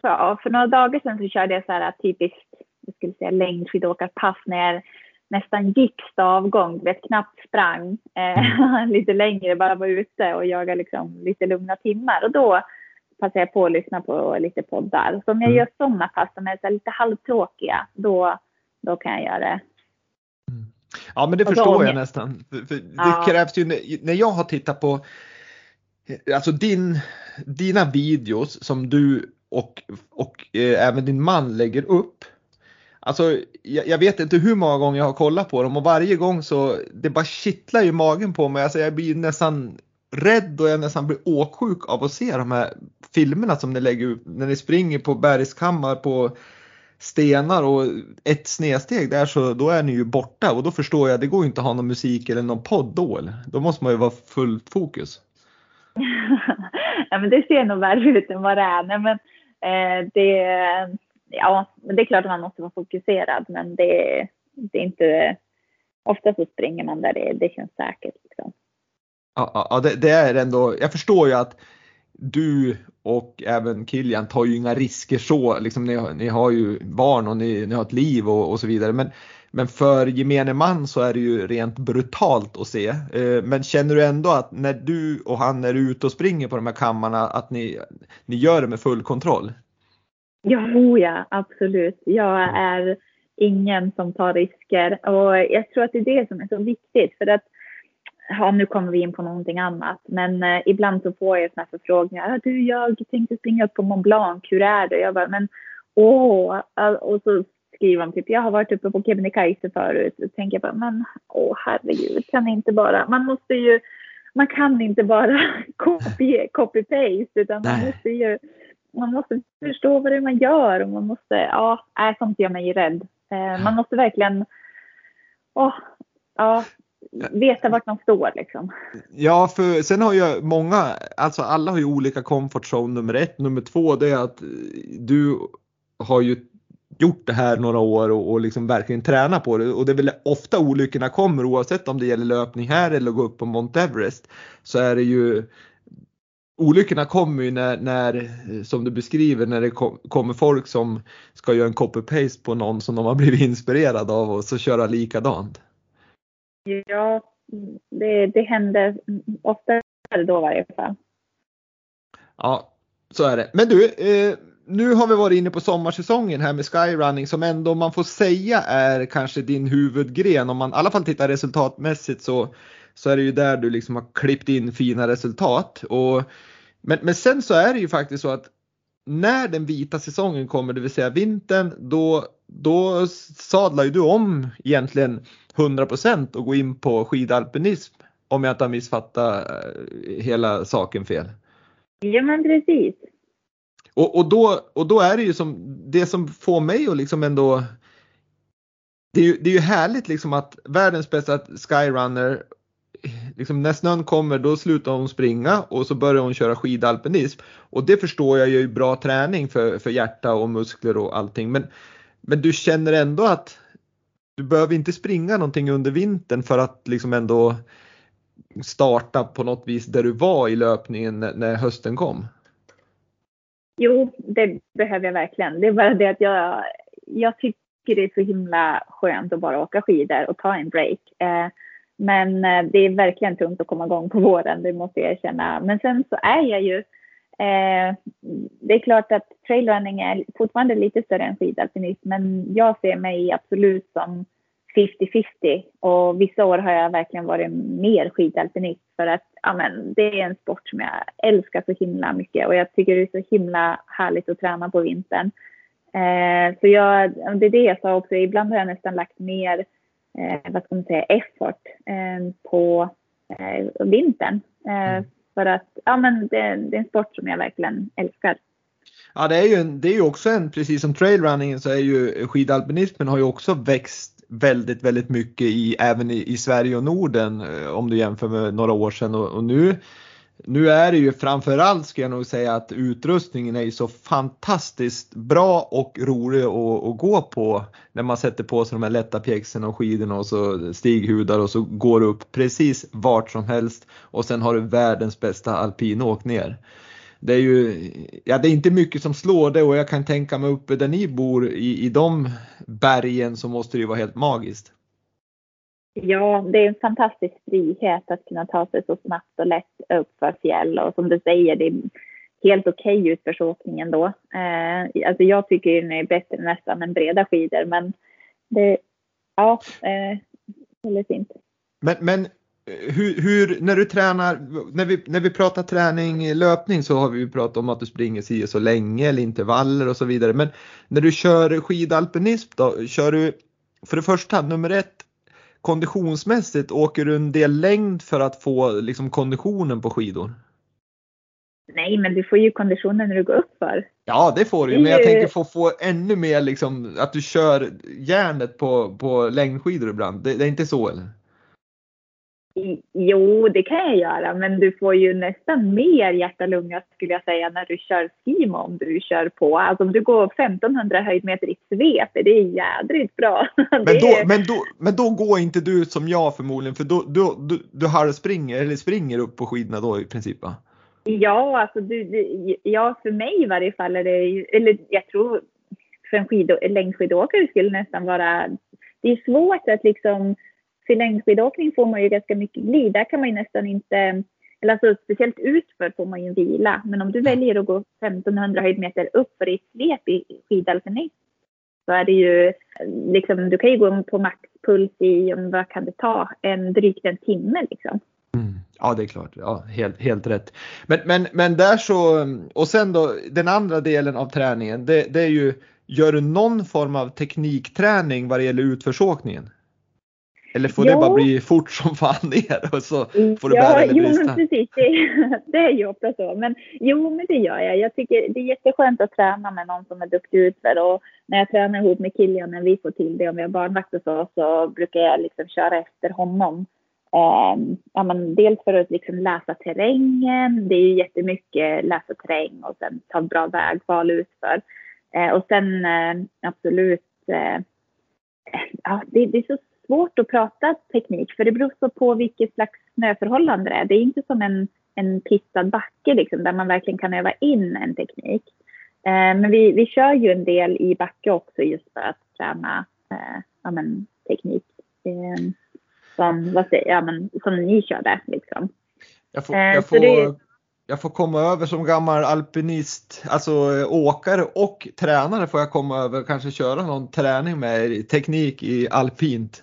för, för några dagar sedan så körde jag så här typiskt, jag skulle säga längdskidåkarpass när jag nästan gick stavgång, vet knappt sprang eh, lite längre, bara var ute och jagade liksom lite lugna timmar. Och då passar jag på att lyssna på lite poddar. Så om jag mm. gör sådana pass som är lite halvtråkiga, då, då kan jag göra det. Mm. Ja men det förstår jag nästan. För, för ja. Det krävs ju, när jag har tittat på alltså din, dina videos som du och, och eh, även din man lägger upp. Alltså jag, jag, vet inte hur många gånger jag har kollat på dem och varje gång så det bara kittlar ju magen på mig. Alltså jag blir nästan rädd och jag nästan blir åksjuk av att se de här filmerna som ni lägger ut när ni springer på bergskammar på stenar och ett snedsteg där så då är ni ju borta och då förstår jag det går inte att ha någon musik eller någon podd då eller? Då måste man ju vara fullt fokus. ja men det ser nog värre ut än vad det är. Nej, men, eh, det, ja, det är klart att man måste vara fokuserad men det, det är inte, ofta så springer man där det, det känns säkert. Liksom. Ja, ja det, det, är ändå, jag förstår ju att du och även Kilian tar ju inga risker så, liksom ni, ni har ju barn och ni, ni har ett liv och, och, så vidare. Men, men för gemene man så är det ju rent brutalt att se. Eh, men känner du ändå att när du och han är ute och springer på de här kammarna att ni, ni gör det med full kontroll? Ja, oh ja, absolut. Jag är ingen som tar risker och jag tror att det är det som är så viktigt för att ja, nu kommer vi in på någonting annat, men eh, ibland så får jag såna här förfrågningar. Du, jag tänkte springa upp på Mont Blanc, hur är det? Jag bara, men åh, och så skriver de typ, jag har varit uppe på Kebnekaise förut. Och tänker jag bara, men åh herregud, kan inte bara, man måste ju, man kan inte bara copy, copy paste utan man måste ju man måste förstå vad det är man gör och man måste, ja, äh, sånt gör mig rädd. Eh, man måste verkligen, åh, ja, veta vart man står liksom. Ja, för sen har ju många, alltså alla har ju olika comfort zone nummer ett. Nummer två det är att du har ju gjort det här några år och, och liksom verkligen tränat på det och det är väl ofta olyckorna kommer oavsett om det gäller löpning här eller gå upp på Mount Everest så är det ju Olyckorna kommer ju när, när som du beskriver, när det kom, kommer folk som ska göra en copy-paste på någon som de har blivit inspirerade av och så köra likadant. Ja, det, det händer oftare då i varje fall. Ja, så är det. Men du, eh, nu har vi varit inne på sommarsäsongen här med skyrunning som ändå man får säga är kanske din huvudgren. Om man i alla fall tittar resultatmässigt så, så är det ju där du liksom har klippt in fina resultat. Och, men, men sen så är det ju faktiskt så att när den vita säsongen kommer, det vill säga vintern, då, då sadlar ju du om egentligen 100% och går in på skidalpinism. Om jag inte har missfattat eh, hela saken fel. Ja men precis. Och, och, då, och då är det ju som det som får mig att liksom ändå det är, ju, det är ju härligt liksom att världens bästa skyrunner liksom när snön kommer då slutar hon springa och så börjar hon köra skidalpinism. Och det förstår jag är bra träning för, för hjärta och muskler och allting. Men, men du känner ändå att du behöver inte springa någonting under vintern för att liksom ändå starta på något vis där du var i löpningen när, hösten kom? Jo, det behöver jag verkligen. Det är bara det att jag, jag tycker det är så himla skönt att bara åka skidor och ta en break. Eh, men eh, det är verkligen tungt att komma igång på våren, det måste jag erkänna. Men sen så är jag ju, eh, det är klart att trailrunning är fortfarande lite större än skidalpinism, men jag ser mig absolut som 50-50 och vissa år har jag verkligen varit mer skidalpinist för att amen, det är en sport som jag älskar så himla mycket och jag tycker det är så himla härligt att träna på vintern. Eh, så jag, det är det jag sa också, ibland har jag nästan lagt mer, eh, vad ska man säga, effort eh, på eh, vintern. Eh, mm. För att ja, men det, det är en sport som jag verkligen älskar. Ja, det är ju, en, det är ju också en, precis som trailrunningen så är ju skidalpinismen har ju också växt väldigt, väldigt mycket i, även i, i Sverige och Norden eh, om du jämför med några år sedan och, och nu nu är det ju framförallt ska jag nog säga att utrustningen är ju så fantastiskt bra och rolig att, att gå på. När man sätter på sig de här lätta pjäxorna och skidorna och så stighudar och så går du upp precis vart som helst. Och sen har du världens bästa alpinåk ner. Det är ju, ja det är inte mycket som slår det och jag kan tänka mig uppe där ni bor i, i de bergen så måste det ju vara helt magiskt. Ja, det är en fantastisk frihet att kunna ta sig så snabbt och lätt upp för fjäll och som du säger, det är helt okej okay utförsåkning ändå. Eh, alltså jag tycker den är bättre nästan än breda skidor, men det, ja, eh, väldigt fint. Men, men hur, hur, när du tränar, när vi, när vi pratar träning, löpning så har vi ju pratat om att du springer si så länge eller intervaller och så vidare. Men när du kör skidalpinism då, kör du för det första nummer ett konditionsmässigt åker du en del längd för att få liksom konditionen på skidor? Nej, men du får ju konditionen när du går upp för. Ja, det får du men jag tänker få, få ännu mer liksom att du kör järnet på, på längdskidor ibland. Det, det är inte så eller? Jo, det kan jag göra, men du får ju nästan mer hjärta-lunga skulle jag säga när du kör skimo om du kör på. Alltså om du går 1500 höjdmeter i svep, det är jädrigt bra. Men då, men, då, men då går inte du som jag förmodligen, för då, då, du, du halvspringer eller springer upp på skidorna då i princip va? Ja, alltså du, du, ja, för mig i varje fall är det eller jag tror för en skid, längdskidåkare skulle nästan vara, det är svårt att liksom för längdskidåkning får man ju ganska mycket glid. Där kan man ju nästan inte, eller alltså speciellt utför får man ju vila. Men om du väljer att gå 1500 höjdmeter upp för ett svep i skidalpinism så är det ju liksom, du kan ju gå på maxpuls i, vad kan det ta, en drygt en timme liksom. Mm. Ja, det är klart. Ja, helt, helt rätt. Men, men, men där så, och sen då den andra delen av träningen, det, det är ju, gör du någon form av teknikträning vad det gäller utförsåkningen? Eller får jo. det bara bli fort som fan ner och så får du ja, bära eller jo, brista? men precis. Det, det är ju ofta så. Men jo, men det gör jag. Jag tycker det är jätteskönt att träna med någon som är duktig utför och när jag tränar ihop med killen när vi får till det, om vi har barnvakt och så, så brukar jag liksom köra efter honom. Um, ja, men dels för att liksom läsa terrängen, det är ju jättemycket läsa terräng och sen ta bra vägval utför. Uh, och sen uh, absolut, uh, ja, det, det, är så svårt att prata teknik för det beror så på vilket slags snöförhållande det är. Det är inte som en, en pistad backe liksom, där man verkligen kan öva in en teknik. men vi, vi kör ju en del i backe också just för att träna ja, men, teknik. Ehm, som, vad säger, ja, men, som ni körde. Liksom. Jag får, jag, får, det... jag får komma över som gammal alpinist, alltså åkare och tränare får jag komma över och kanske köra någon träning med teknik i alpint.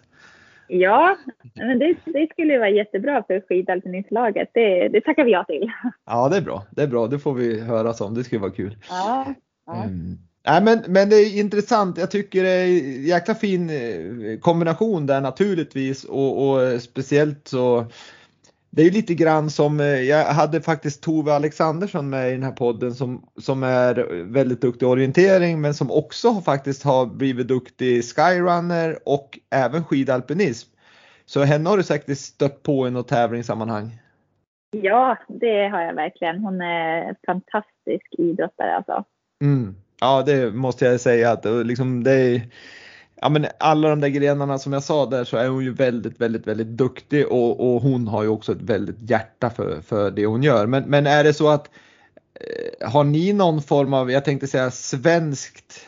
Ja, men det, det skulle vara jättebra för skidalpinistlaget. Det, det tackar vi ja till. Ja, det är bra. Det är bra. Det får vi höra om. Det skulle vara kul. Ja, ja. Mm. Nej, men, men det är intressant. Jag tycker det är en jäkla fin eh, kombination där naturligtvis och, och speciellt så det är lite grann som, eh, jag hade faktiskt Tove Alexandersson med i den här podden som, som är väldigt duktig i orientering men som också faktiskt har blivit duktig skyrunner och även skidalpinism. Så henne har du säkert stött på i något tävlingssammanhang. Ja, det har jag verkligen. Hon är fantastisk idrottare alltså. Mm. Ja, det måste jag säga att liksom det är, ja men alla de där grenarna som jag sa där så är hon ju väldigt, väldigt, väldigt duktig och, och hon har ju också ett väldigt hjärta för, för det hon gör. Men, men är det så att eh, har ni någon form av, jag tänkte säga svenskt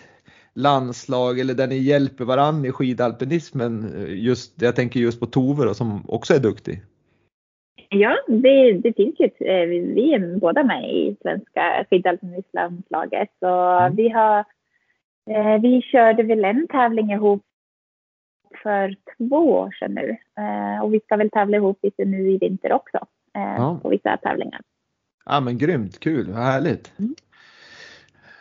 landslag eller där ni hjälper varandra i skidalpinismen? Just, jag tänker just på Tove då, som också är duktig. Ja, det, det finns ju. Eh, vi är båda med i svenska skidalpinistlandslaget. Så mm. vi har, eh, vi körde väl en tävling ihop för två år sedan nu. Eh, och vi ska väl tävla ihop lite nu i vinter också ja. på vissa tävlingar. Ja men grymt, kul, vad härligt. Mm.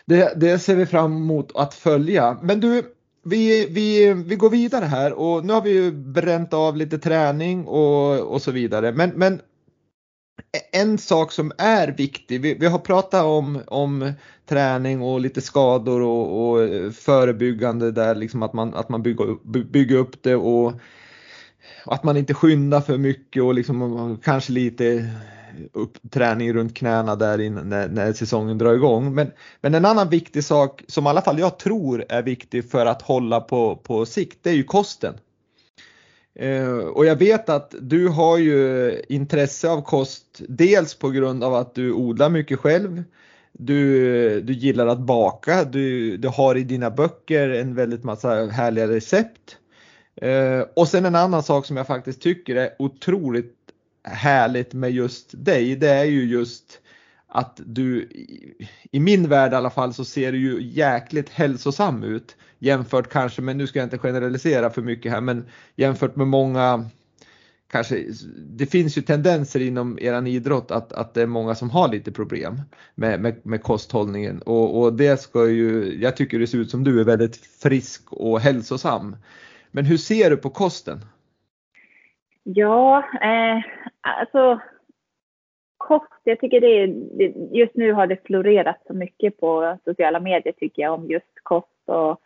Det, det ser vi fram emot att följa. Men du, vi, vi, vi går vidare här och nu har vi ju bränt av lite träning och, och så vidare. Men, men en sak som är viktig, vi, vi har pratat om, om träning och lite skador och, och förebyggande där liksom att man, att man bygger, bygger upp det och att man inte skyndar för mycket och liksom kanske lite uppträning runt knäna där innan, när, när, säsongen drar igång. Men, men en annan viktig sak som i alla fall jag tror är viktig för att hålla på, på sikt, det är ju kosten. Eh, och jag vet att du har ju intresse av kost, dels på grund av att du odlar mycket själv. Du, du gillar att baka, du, du har i dina böcker en väldigt massa härliga recept. Eh, och sen en annan sak som jag faktiskt tycker är otroligt härligt med just dig, det är ju just att du, i min värld i alla fall, så ser du ju jäkligt hälsosam ut jämfört kanske, men nu ska jag inte generalisera för mycket här, men jämfört med många Kanske, det finns ju tendenser inom er idrott att, att det är många som har lite problem med, med, med kosthållningen och, och det ska ju, jag tycker det ser ut som du är väldigt frisk och hälsosam. Men hur ser du på kosten? Ja, eh, alltså kost, jag tycker det är, just nu har det florerat så mycket på sociala medier tycker jag om just kost och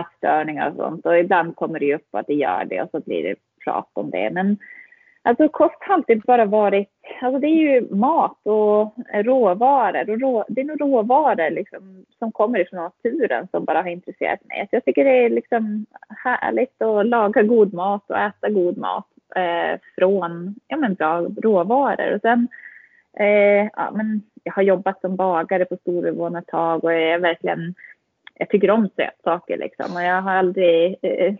ätstörningar och sånt och ibland kommer det upp att det gör det och så blir det prat om det. Men alltså kost har alltid bara varit, alltså det är ju mat och råvaror och rå, det är nog råvaror liksom som kommer ifrån naturen som bara har intresserat mig. Så jag tycker det är liksom härligt att laga god mat och äta god mat eh, från ja, men bra råvaror. Och sen, eh, ja, men jag har jobbat som bagare på Storuvån ett tag och jag är verkligen jag tycker om sötsaker liksom och jag har aldrig eh,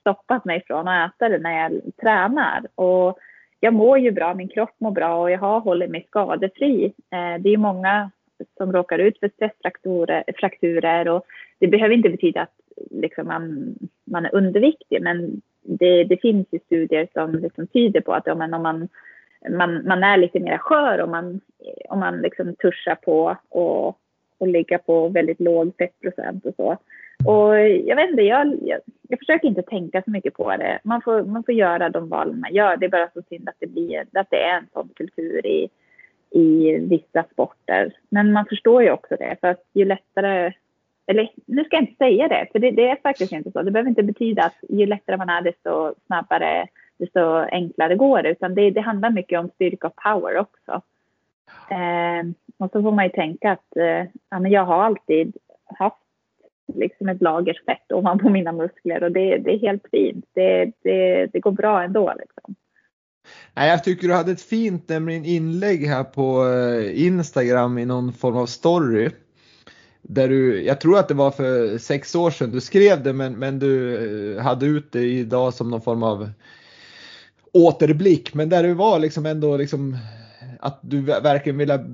stoppat mig från att äta det när jag tränar. Och jag mår ju bra, min kropp mår bra och jag har hållit mig skadefri. Eh, det är många som råkar ut för stressfrakturer och det behöver inte betyda att liksom, man, man är underviktig men det, det finns ju studier som liksom tyder på att ja, men om man, man, man är lite mer skör om man, om man liksom tuschar på och, och ligga på väldigt låg fettprocent och så. Och jag vet inte, jag, jag, jag, försöker inte tänka så mycket på det. Man får, man får göra de val man gör. Det är bara så synd att det, blir, att det är en sån kultur i, i vissa sporter. Men man förstår ju också det, för att ju lättare eller nu ska jag inte säga det, för det, det, är faktiskt inte så. Det behöver inte betyda att ju lättare man är, desto snabbare, desto enklare går det. Utan det, det handlar mycket om styrka och power också. Eh, och så får man ju tänka att eh, ja, men jag har alltid haft liksom ett lager fett ovanpå mina muskler och det, det är helt fint. Det, det, det går bra ändå. Liksom. Nej, jag tycker du hade ett fint nämligen inlägg här på eh, Instagram i någon form av story. Där du, jag tror att det var för sex år sedan du skrev det men, men du eh, hade ut det idag som någon form av återblick. Men där du var liksom ändå liksom att du verkligen ville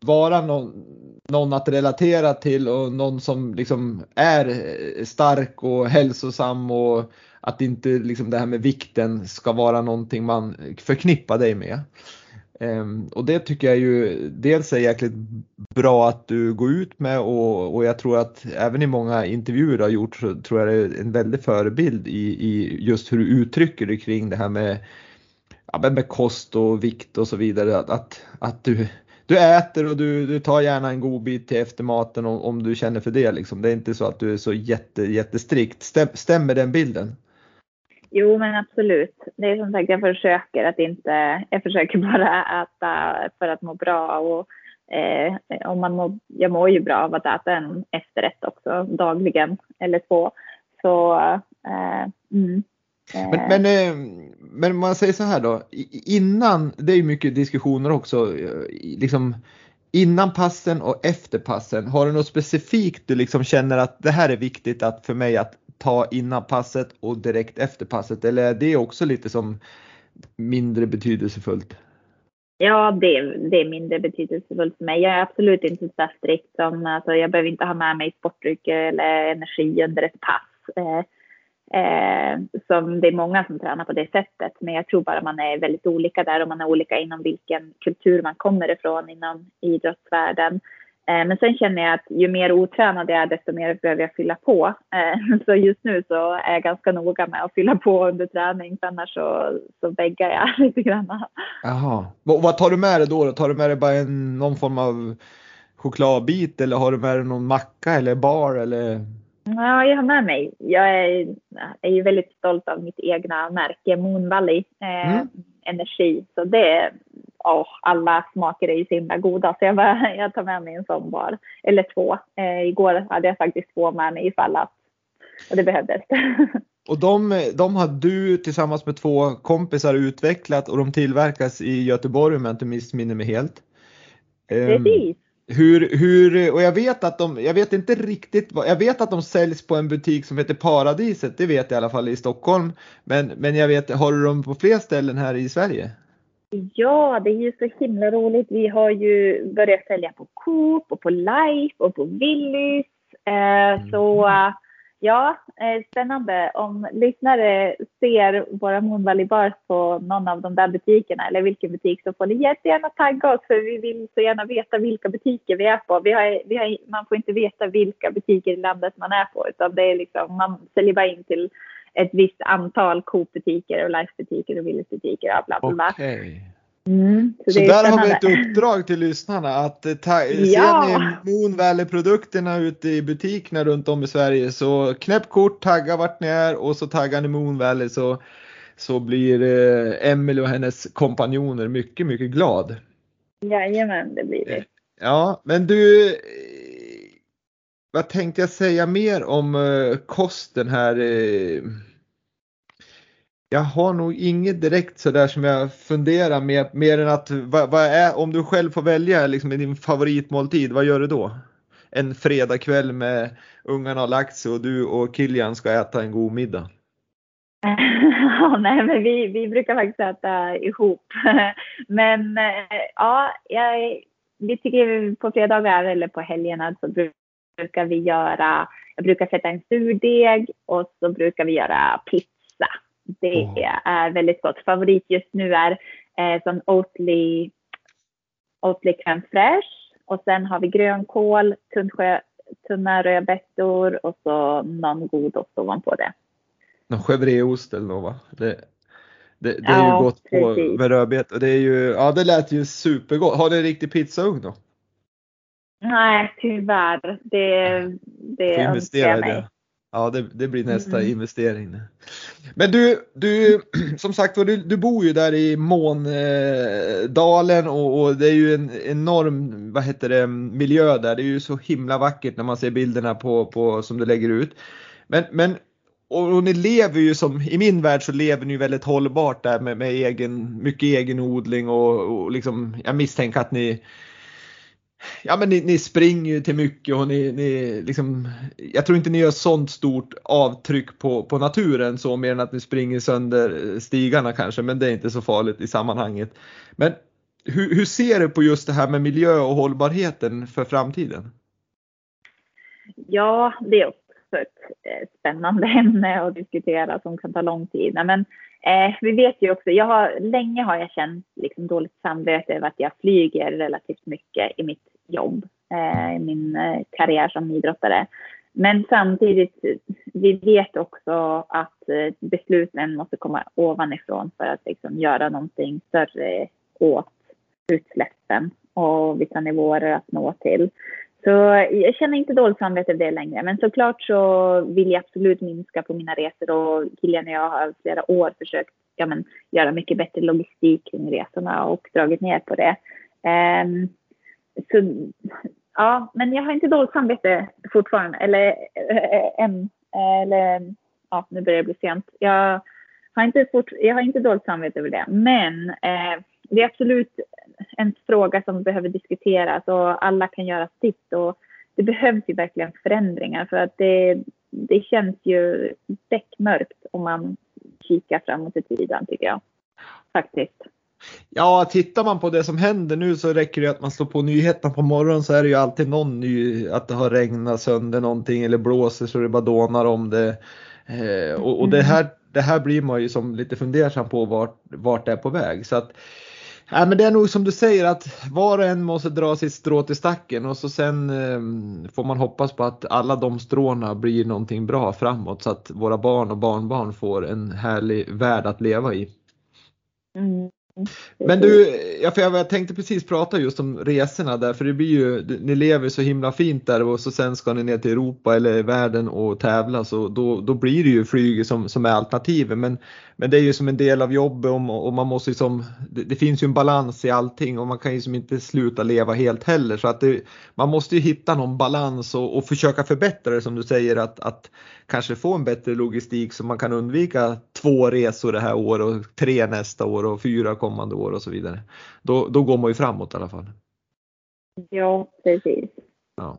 vara någon, någon att relatera till och någon som liksom är eh, stark och hälsosam och att inte liksom det här med vikten ska vara någonting man förknippar dig med. Ehm, och det tycker jag ju dels är jäkligt bra att du går ut med och, och jag tror att även i många intervjuer du har gjort så tror jag det är en väldig förebild i, i just hur du uttrycker dig kring det här med, ja, med kost och vikt och så vidare. Att, att, att du, du äter och du, du tar gärna en god bit till eftermaten om, om du känner för det. Liksom. Det är inte så att du är så jätte, jättestrikt. Stäm, stämmer den bilden? Jo, men absolut. Det är som sagt, jag försöker att inte, jag försöker bara äta för att må bra och eh, om man mår, jag mår ju bra av att äta en efterrätt också dagligen eller två. Så eh, mm, men, eh. men, eh, men om man säger så här då, innan, det är ju mycket diskussioner också, eh, liksom innan passen och efter passen, har du något specifikt du liksom känner att det här är viktigt att för mig att ta innan passet och direkt efter passet eller är det också lite som mindre betydelsefullt? Ja, det, det är mindre betydelsefullt för mig. Jag är absolut inte så strikt som, alltså jag behöver inte ha med mig sportdryck eller energi under ett pass. Eh, Eh, som det är många som tränar på det sättet. Men jag tror bara man är väldigt olika där och man är olika inom vilken kultur man kommer ifrån inom idrottsvärlden. Eh, men sen känner jag att ju mer otränad jag är desto mer behöver jag fylla på. Eh, så just nu så är jag ganska noga med att fylla på under träning för annars så, så väggar jag lite grann. Jaha. Vad tar du med dig då? Tar du med dig bara en, någon form av chokladbit eller har du med dig någon macka eller bar eller? Ja, jag har med mig. Jag är, är ju väldigt stolt av mitt egna märke Moon Valley eh, mm. Energi. Så det, oh, alla smaker är ju så himla goda så jag, bara, jag tar med mig en sån bar. Eller två. Eh, igår hade jag faktiskt två med mig ifall att och det behövdes. Och de, de har du tillsammans med två kompisar utvecklat och de tillverkas i Göteborg om jag inte missminner mig helt. Precis. Hur, hur, och jag vet att de, jag vet inte riktigt vad, jag vet att de säljs på en butik som heter Paradiset, det vet jag i alla fall i Stockholm. Men, men jag vet, har du dem på fler ställen här i Sverige? Ja, det är ju så himla roligt. Vi har ju börjat sälja på Coop och på Life och på Willys. Eh, mm. Så Ja, eh, spännande. Om lyssnare ser våra Moonvalley Bars på någon av de där butikerna eller vilken butik så får ni jättegärna tagga oss för vi vill så gärna veta vilka butiker vi är på. Vi har, vi har, man får inte veta vilka butiker i landet man är på utan det är liksom, man säljer bara in till ett visst antal Coop-butiker och Life-butiker och Willys-butiker och bla bla bla. Okay. Mm, så, så där har vi ett uppdrag till lyssnarna att ta, ja. ser ni Moon Valley-produkterna ute i butikerna runt om i Sverige så knäpp kort, tagga vart ni är och så taggar ni Moon Valley så, så blir eh, Emelie och hennes kompanjoner mycket, mycket glad. Jajamän, det blir det. Ja, men du, vad tänkte jag säga mer om eh, kosten här? Eh? jag har nog inget direkt sådär som jag funderar med mer än att vad, vad, är, om du själv får välja liksom din favoritmåltid, vad gör du då? En fredagkväll med ungarna har lagt sig och du och Kilian ska äta en god middag. ja, nej, men vi, vi brukar faktiskt äta ihop. men eh, ja, jag, vi tycker på fredagar eller på helgerna så brukar vi göra, jag brukar sätta en surdeg och så brukar vi göra pizza. Det oh. är väldigt gott. Favorit just nu är eh, som Oatly, Oatly crème fraîche och sen har vi grönkål, tunnsjö, tunna rödbetor och så någon god ost ovanpå det. Någon chèvreost eller något va? Det, det, det är ja, ju gott på, med rödbetor. Det är ju, ja det lät ju supergott. Har du en riktig pizzaugn då? Nej, tyvärr. Det, det önskar jag mig. Det. Ja, det, det blir nästa mm. investering. Men du, du som sagt du, du bor ju där i Måndalen och, och, det är ju en enorm vad heter det, miljö där. Det är ju så himla vackert när man ser bilderna på, på, som du lägger ut. Men, men och, och ni lever ju som, i min värld så lever ni väldigt hållbart där med, med egen, mycket egen odling och, och liksom, jag misstänker att ni ja men ni, ni springer ju till mycket och ni, ni liksom, jag tror inte ni gör sånt stort avtryck på, på naturen så mer än att ni springer sönder eh, stigarna kanske, men det är inte så farligt i sammanhanget. Men hur, hur ser du på just det här med miljö och hållbarheten för framtiden? Ja, det är också ett spännande ämne att diskutera som kan ta lång tid. Men eh, vi vet ju också, jag har, länge har jag känt liksom dåligt samvete över att jag flyger relativt mycket i mitt jobb, eh, min eh, karriär som idrottare. Men samtidigt, vi vet också att eh, besluten måste komma ovanifrån för att liksom göra någonting större åt utsläppen och vissa nivåer att nå till. Så jag känner inte dåligt samvete över det längre. Men såklart så vill jag absolut minska på mina resor och Kilian och jag har flera år försökt ja, men, göra mycket bättre logistik kring resorna och dragit ner på det. Um, så, ja, men jag har inte dåligt samvete fortfarande. Eller eh, eh, än. Eller, ja, nu börjar det bli sent. Jag har inte, fort, jag har inte dåligt samvete över det. Men eh, det är absolut en fråga som behöver diskuteras och alla kan göra sitt. Och det behövs ju verkligen förändringar för att det, det känns ju beckmörkt om man kikar framåt i tiden tycker jag. Faktiskt. Ja, tittar man på det som händer nu så räcker det att man slår på nyheterna på morgonen så är det ju alltid någon ny, att det har regnat sönder någonting eller blåser så det bara dånar om det. Eh, och, och det, mm. här, det här blir man ju som lite fundersam på vart, vart det är på väg. Så att, Ja, men det är nog som du säger att var och en måste dra sitt strå till stacken och så sen eh, får man hoppas på att alla de stråna blir någonting bra framåt så att våra barn och barnbarn får en härlig värld att leva i. Mm. Mm. Men du, ja, för jag tänkte precis prata just om resorna där för det blir ju, ni lever så himla fint där och så sen ska ni ner till Europa eller världen och tävla så då, då blir det ju flyg som, som är alternativet. Men, men det är ju som en del av jobbet och, och man måste ju som, det, det, finns ju en balans i allting och man kan ju som inte sluta leva helt heller så att det, man måste ju hitta någon balans och, och försöka förbättra det som du säger att, att kanske få en bättre logistik så man kan undvika två resor det här året och tre nästa år och fyra kommande år och så vidare. Då, då går man ju framåt i alla fall. Ja, precis. Ja.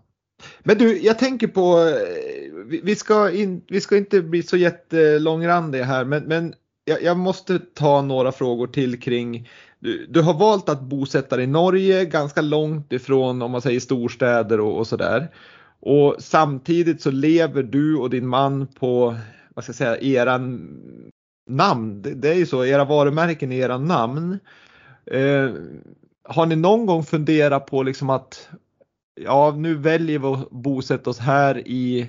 Men du, jag tänker på, eh, vi ska, in, vi ska inte bli så jättelångrandiga här, men, men jag, jag, måste ta några frågor till kring, du, du, har valt att bosätta dig i Norge, ganska långt ifrån om man säger storstäder och, och sådär. Och samtidigt så lever du och din man på, vad ska jag säga, eran namn. Det, det är ju så, era varumärken är era namn. Eh, har ni någon gång funderat på liksom att ja, nu väljer vi att bosätta oss här i,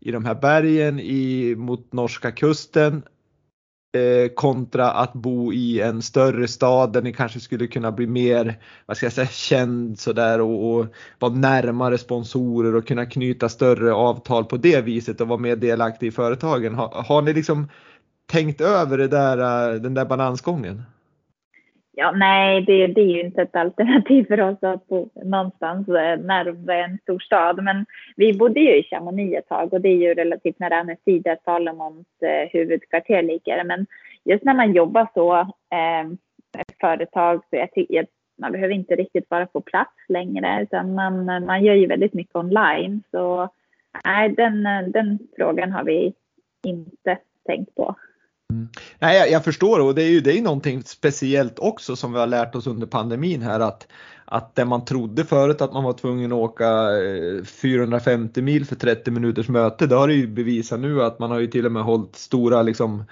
i de här bergen i, mot norska kusten Eh, kontra att bo i en större stad där ni kanske skulle kunna bli mer, vad ska jag säga, känd sådär och, och vara närmare sponsorer och kunna knyta större avtal på det viset och vara mer delaktig i företagen. Har, har ni liksom tänkt över det där, eh, den där balansgången? Ja, nej, det, det, är ju inte ett alternativ för oss att bo någonstans eh, närmare en stor stad. Men vi bodde ju i Chamonix ett tag och det är ju relativt nära Annecy där Salomons eh, huvudkvarter ligger. Men just när man jobbar så, eh, ett företag, så jag tycker man behöver inte riktigt vara på plats längre utan man, man gör ju väldigt mycket online. Så nej, den, eh, den frågan har vi inte tänkt på. Mm. Nej, jag, jag, förstår och det är ju det är någonting speciellt också som vi har lärt oss under pandemin här att att det man trodde förut att man var tvungen att åka eh, 450 mil för 30 minuters möte, det har det ju bevisat nu att man har ju till och med hållit stora liksom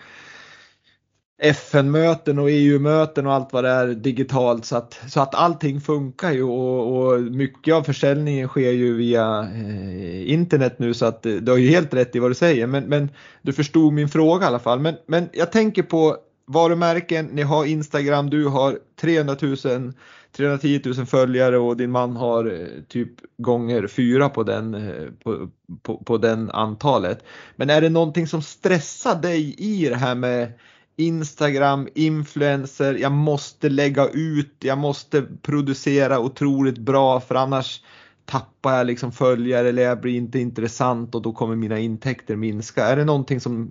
FN-möten och EU-möten och allt vad det är digitalt. Så att, så att allting funkar ju och, och mycket av försäljningen sker ju via eh, internet nu. Så att eh, du har ju helt rätt i vad du säger. Men, men du förstod min fråga i alla fall. Men, men jag tänker på varumärken, ni har Instagram, du har 300 000 310 000 följare och din man har eh, typ gånger fyra på den, eh, på, på, på den antalet. Men är det någonting som stressar dig i det här med Instagram, influencer, jag måste lägga ut, jag måste producera otroligt bra för annars tappar jag liksom följare eller jag blir inte intressant och då kommer mina intäkter minska. Är det någonting som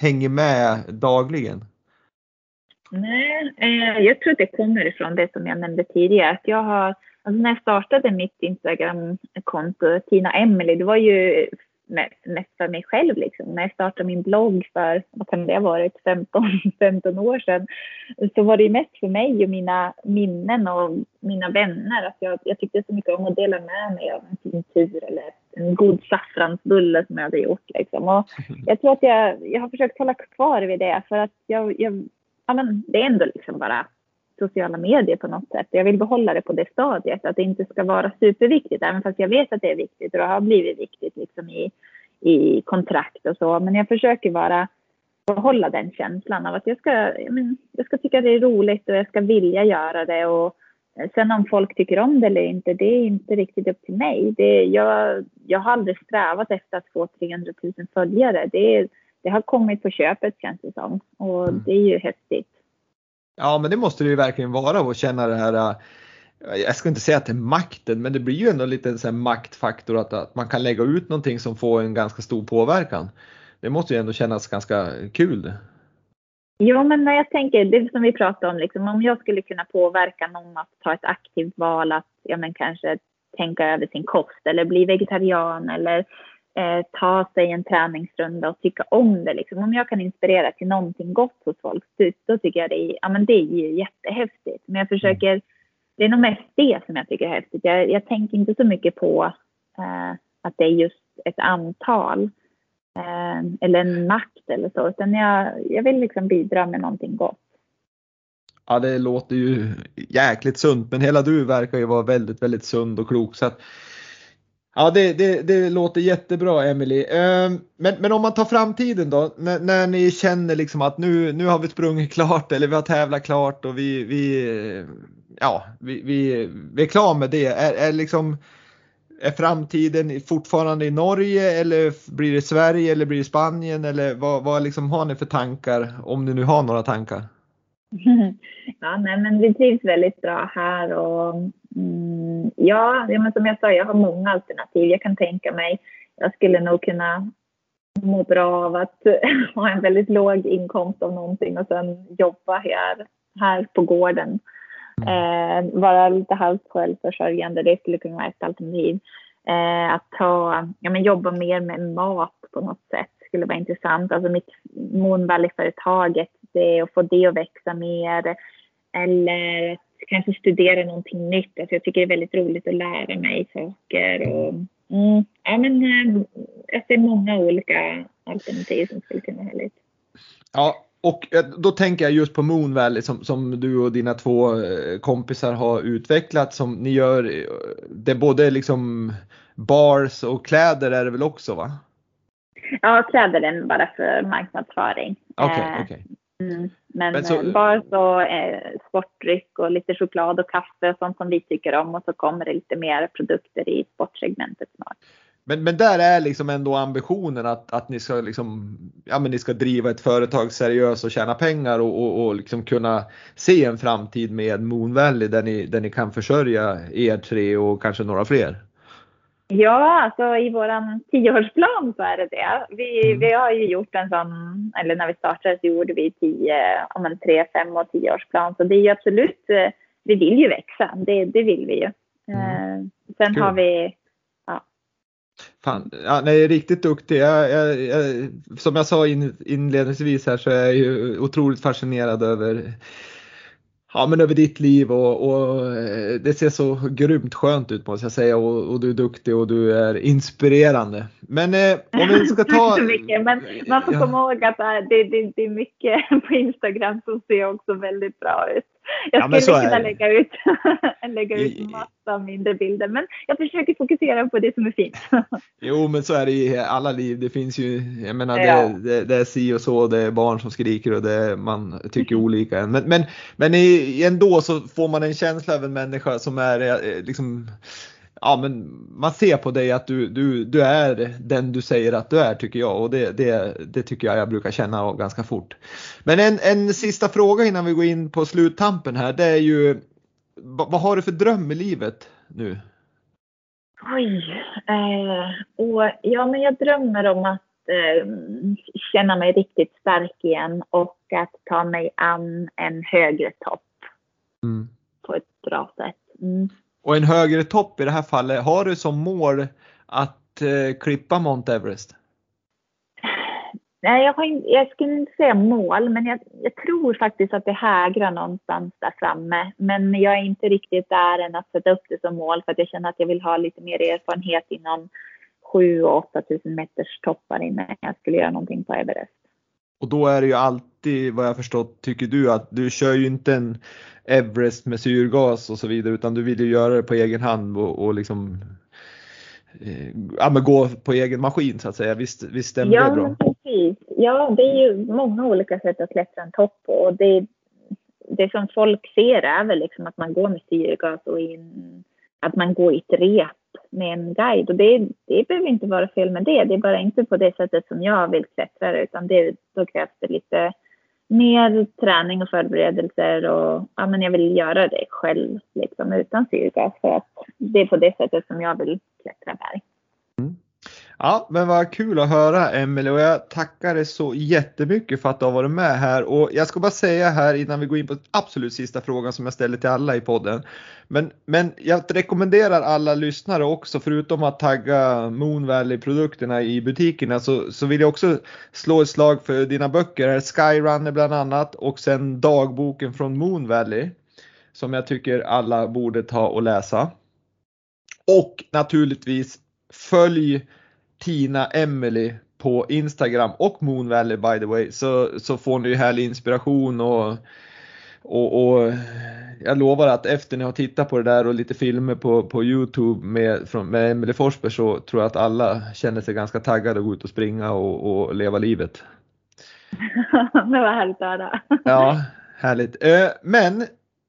hänger med dagligen? Nej, eh, jag tror det kommer ifrån det som jag nämnde tidigare. Att jag har, alltså när jag startade mitt Instagram-konto, Tina Emily, det var ju mest för mig själv. Liksom. När jag startade min blogg för, vad kan det ha varit, 15, 15 år sedan, så var det mest för mig och mina minnen och mina vänner. Att jag, jag tyckte så mycket om att dela med mig av en fin tur eller en god saffransbulle som jag hade gjort. Liksom. Och jag tror att jag, jag har försökt hålla kvar vid det för att jag, jag ja, men det är ändå liksom bara sociala medier på något sätt. Jag vill behålla det på det stadiet, att det inte ska vara superviktigt, även fast jag vet att det är viktigt och det har blivit viktigt liksom i, i kontrakt och så. Men jag försöker bara behålla den känslan av att jag ska, jag, men, jag ska tycka det är roligt och jag ska vilja göra det. Och sen om folk tycker om det eller inte, det är inte riktigt upp till mig. Det, jag, jag har aldrig strävat efter att få 300 000 följare. Det, det har kommit på köpet känns det som och mm. det är ju häftigt. Ja, men det måste det ju verkligen vara att känna det här äh, jag ska inte säga att det är makten, men det blir ju ändå en liten så maktfaktor att, att man kan lägga ut någonting som får en ganska stor påverkan. Det måste ju ändå kännas ganska kul. Jo, men när jag tänker, det som vi pratade om, liksom, om jag skulle kunna påverka någon att ta ett aktivt val att ja, men kanske tänka över sin kost eller bli vegetarian eller eh, ta sig en träningsrunda och tycka om det. Liksom. Om jag kan inspirera till någonting gott hos folk, då tycker jag det är, ja, men det är jättehäftigt. Men jag försöker, det är nog mest det som jag tycker är häftigt. Jag, jag tänker inte så mycket på eh, att det är just ett antal eh, eller en makt eller så, utan jag, jag vill liksom bidra med någonting gott. Ja, det låter ju jäkligt sunt, men hela du verkar ju vara väldigt, väldigt sund och klok. Så att Ja, det, det, det låter jättebra Emily. Ehm, men, men om man tar framtiden då, när, när, ni känner liksom att nu, nu har vi sprungit klart eller vi har tävlat klart och vi, vi, ja, vi, vi, vi är klara med det. Är, är, liksom, är framtiden fortfarande i Norge eller blir det Sverige eller blir det Spanien eller vad, vad liksom har ni för tankar om ni nu har några tankar? Ja, nej, men vi trivs väldigt bra här och mm, ja, men som jag sa, jag har många alternativ. Jag kan tänka mig, jag skulle nog kunna må bra av att ha en väldigt låg inkomst av någonting och sen jobba här, här på gården. Mm. Eh, vara lite halvt självförsörjande, det skulle kunna vara ett alternativ. Eh, att ta, ja, men jobba mer med mat på något sätt skulle vara intressant. Alltså mitt Moon Valley-företaget, det, att få det att växa mer. Eller kanske studera någonting nytt. Alltså jag tycker det är väldigt roligt att lära mig saker. Och, mm, ja, men, eh, jag ser många olika alternativ som skulle kunna vara härligt. Ja, och eh, då tänker jag just på Moon Valley som, som du och dina två eh, kompisar har utvecklat som ni gör. Det är både liksom bars och kläder är det väl också va? Ja, kläder är bara för marknadsföring. Okay, okay. Mm. Men, Men så, eh, bara så eh, sportdryck och lite choklad och kaffe och sånt som vi tycker om och så kommer det lite mer produkter i sportsegmentet snart. Men, men där är liksom ändå ambitionen att, att ni ska liksom, ja men ni ska driva ett företag seriöst och tjäna pengar och, och, och liksom kunna se en framtid med Moon Valley där ni, där ni kan försörja er tre och kanske några fler. Ja, alltså i vår tioårsplan så är det det. Vi, mm. vi har ju gjort en sån, eller när vi startade så gjorde vi tio, om en tre, fem och tioårsplan. Så det är ju absolut, eh, vi vill ju växa, det, det vill vi ju. Mm. Eh, sen Kul. har vi. Fan, ja, nej, riktigt duktig. Jag, jag, jag, som jag sa in, inledningsvis här så är jag ju otroligt fascinerad över ja, men över ditt liv och, och, eh, det ser så grymt skönt ut måste jag säga och, och, du är duktig och du är inspirerande. Men eh, om vi ska ta... Tack så mycket, men man får ja. komma ihåg att det, det, det är mycket på Instagram som ser också väldigt bra ut. Jag ja, skulle kunna lägga ut, lägga ut massa mindre bilder, men jag försöker fokusera på det som är fint. jo, men så är det i alla liv. Det finns ju, jag menar, ja. det, det, det, är si och så, det är barn som skriker och det, man tycker olika. Men, men, men ändå så får man en känsla av en människa som är eh, liksom ja, men man ser på dig att du, du, du är den du säger att du är tycker jag och det, det, det tycker jag jag brukar känna av ganska fort. Men en, en sista fråga innan vi går in på sluttampen här det är ju vad, vad har du för dröm i livet nu? Oj, eh, och, ja men jag drömmer om att eh, känna mig riktigt stark igen och att ta mig an en högre topp mm. på ett bra sätt. Mm. Och en högre topp i det här fallet, har du som mål att eh, klippa Mount Everest? Nej, jag, inte, jag skulle inte säga mål, men jag, jag, tror faktiskt att det hägrar någonstans där framme. Men jag är inte riktigt där än att sätta upp det som mål för att jag känner att jag vill ha lite mer erfarenhet inom 7 och 8 000 meters toppar innan jag skulle göra någonting på Everest. Och då är det ju alltid vad jag förstått tycker du att du kör ju inte en Everest med syrgas och så vidare utan du vill ju göra det på egen hand och, och liksom eh, ja, men gå på egen maskin så att säga. Visst, visst stämmer ja, det bra? Precis. Ja, det är ju många olika sätt att klättra en topp på och det, det som folk ser är väl liksom att man går med syrgas och in, att man går i ett rep med en guide. Och det, det behöver inte vara fel med det. Det är bara inte på det sättet som jag vill klättra utan det, då krävs det lite mer träning och förberedelser och ja, men jag vill göra det själv liksom utan syrgas för att det är på det sättet som jag vill klättra berg. Ja, men vad kul att höra Emelie och jag tackar dig så jättemycket för att du har varit med här och jag ska bara säga här innan vi går in på absolut sista frågan som jag ställer till alla i podden. Men, men jag rekommenderar alla lyssnare också förutom att tagga Moon Valley produkterna i butikerna så, så vill jag också slå ett slag för dina böcker, Skyrunner bland annat och sen dagboken från Moon Valley som jag tycker alla borde ta och läsa. Och naturligtvis följ Tina Emily på Instagram och Moon Valley by the way så, så får ni ju härlig inspiration och, och, och jag lovar att efter ni har tittat på det där och lite filmer på, på Youtube med, från, med Emelie Forsberg så tror jag att alla känner sig ganska taggade att gå ut och springa och, och leva livet. det var härligt att höra. ja, härligt. Men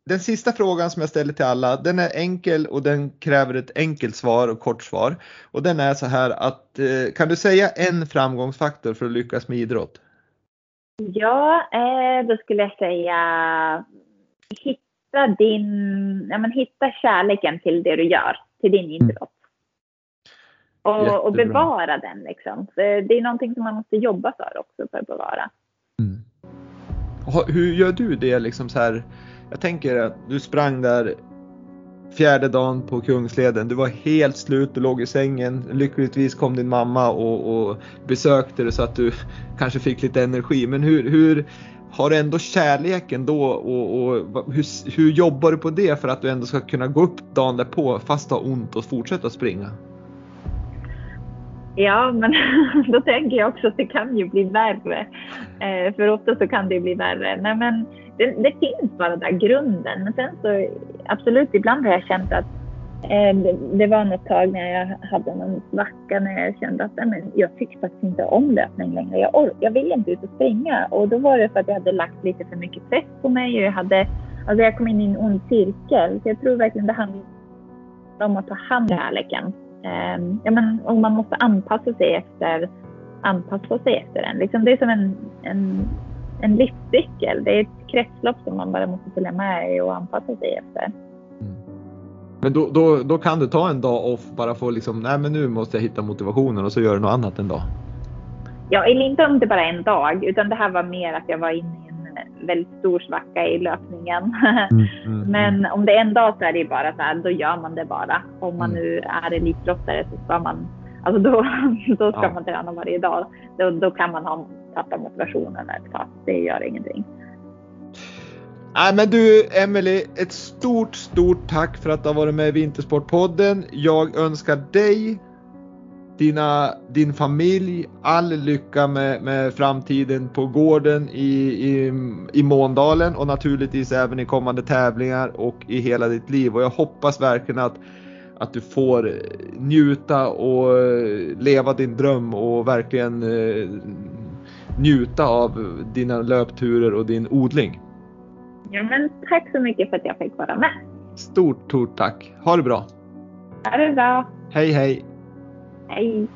den sista frågan som jag ställer till alla, den är enkel och den kräver ett enkelt svar och kort svar. Och den är så här att eh, kan du säga en framgångsfaktor för att lyckas med idrott? Ja, eh, då skulle jag säga hitta din, ja men hitta kärleken till det du gör, till din mm. idrott. Och, och, bevara den liksom. Det är någonting som man måste jobba för också för att bevara. Mm. Hur gör du det liksom så här? Jag tänker att du sprang där fjärde dagen på Kungsleden. Du var helt slut, du låg i sängen. Lyckligtvis kom din mamma och, och besökte dig så att du kanske fick lite energi. Men hur, hur har du ändå kärleken då och, och hur, hur, jobbar du på det för att du ändå ska kunna gå upp dagen därpå fast ha ont och fortsätta springa? Ja, men då tänker jag också att det kan ju bli värre. Eh, för ofta så kan det bli värre. Nej, men det, det, finns bara där grunden. Men sen så absolut, ibland har jag känt att eh, det, det, var något tag när jag hade någon svacka när jag kände att nej, men jag tycker faktiskt inte om löpning längre. Jag, or- jag vill inte ut och springa. Och då var det för att jag hade lagt lite för mycket press på mig och jag hade, alltså jag kom in i en ond cirkel. Så jag tror verkligen det handlar om att ta hand om kärleken. Eh, ja, men, och man måste anpassa sig efter anpassa sig efter den. Liksom det är som en, en en livscykel. Det är ett kretslopp som man bara måste följa med i och anpassa sig efter. Mm. Men då, då, då kan du ta en dag off bara för liksom, nej men nu måste jag hitta motivationen och så gör du något annat en dag? Ja, eller inte om det bara är en dag, utan det här var mer att jag var inne väldigt stor svacka i löpningen. Mm, mm, mm, men om det är en dag så är det bara så här, då gör man det bara. Om man mm. nu är elitlottare så ska man, alltså då, då ska ja. man träna varje dag. Då, då kan man ha tappa motivationen ett tag. Det gör ingenting. Nej men du Emelie, ett stort, stort tack för att du har varit med i Vintersportpodden. Jag önskar dig, dina, din familj all lycka med, med framtiden på gården i, i, i Måndalen och naturligtvis även i kommande tävlingar och i hela ditt liv. Och jag hoppas verkligen att, att du får njuta och leva din dröm och verkligen eh, njuta av dina löpturer och din odling. Ja, men tack så mycket för att jag fick vara med. Stort, stort tack. Ha det bra. Ha det bra. Hej, hej. Hej.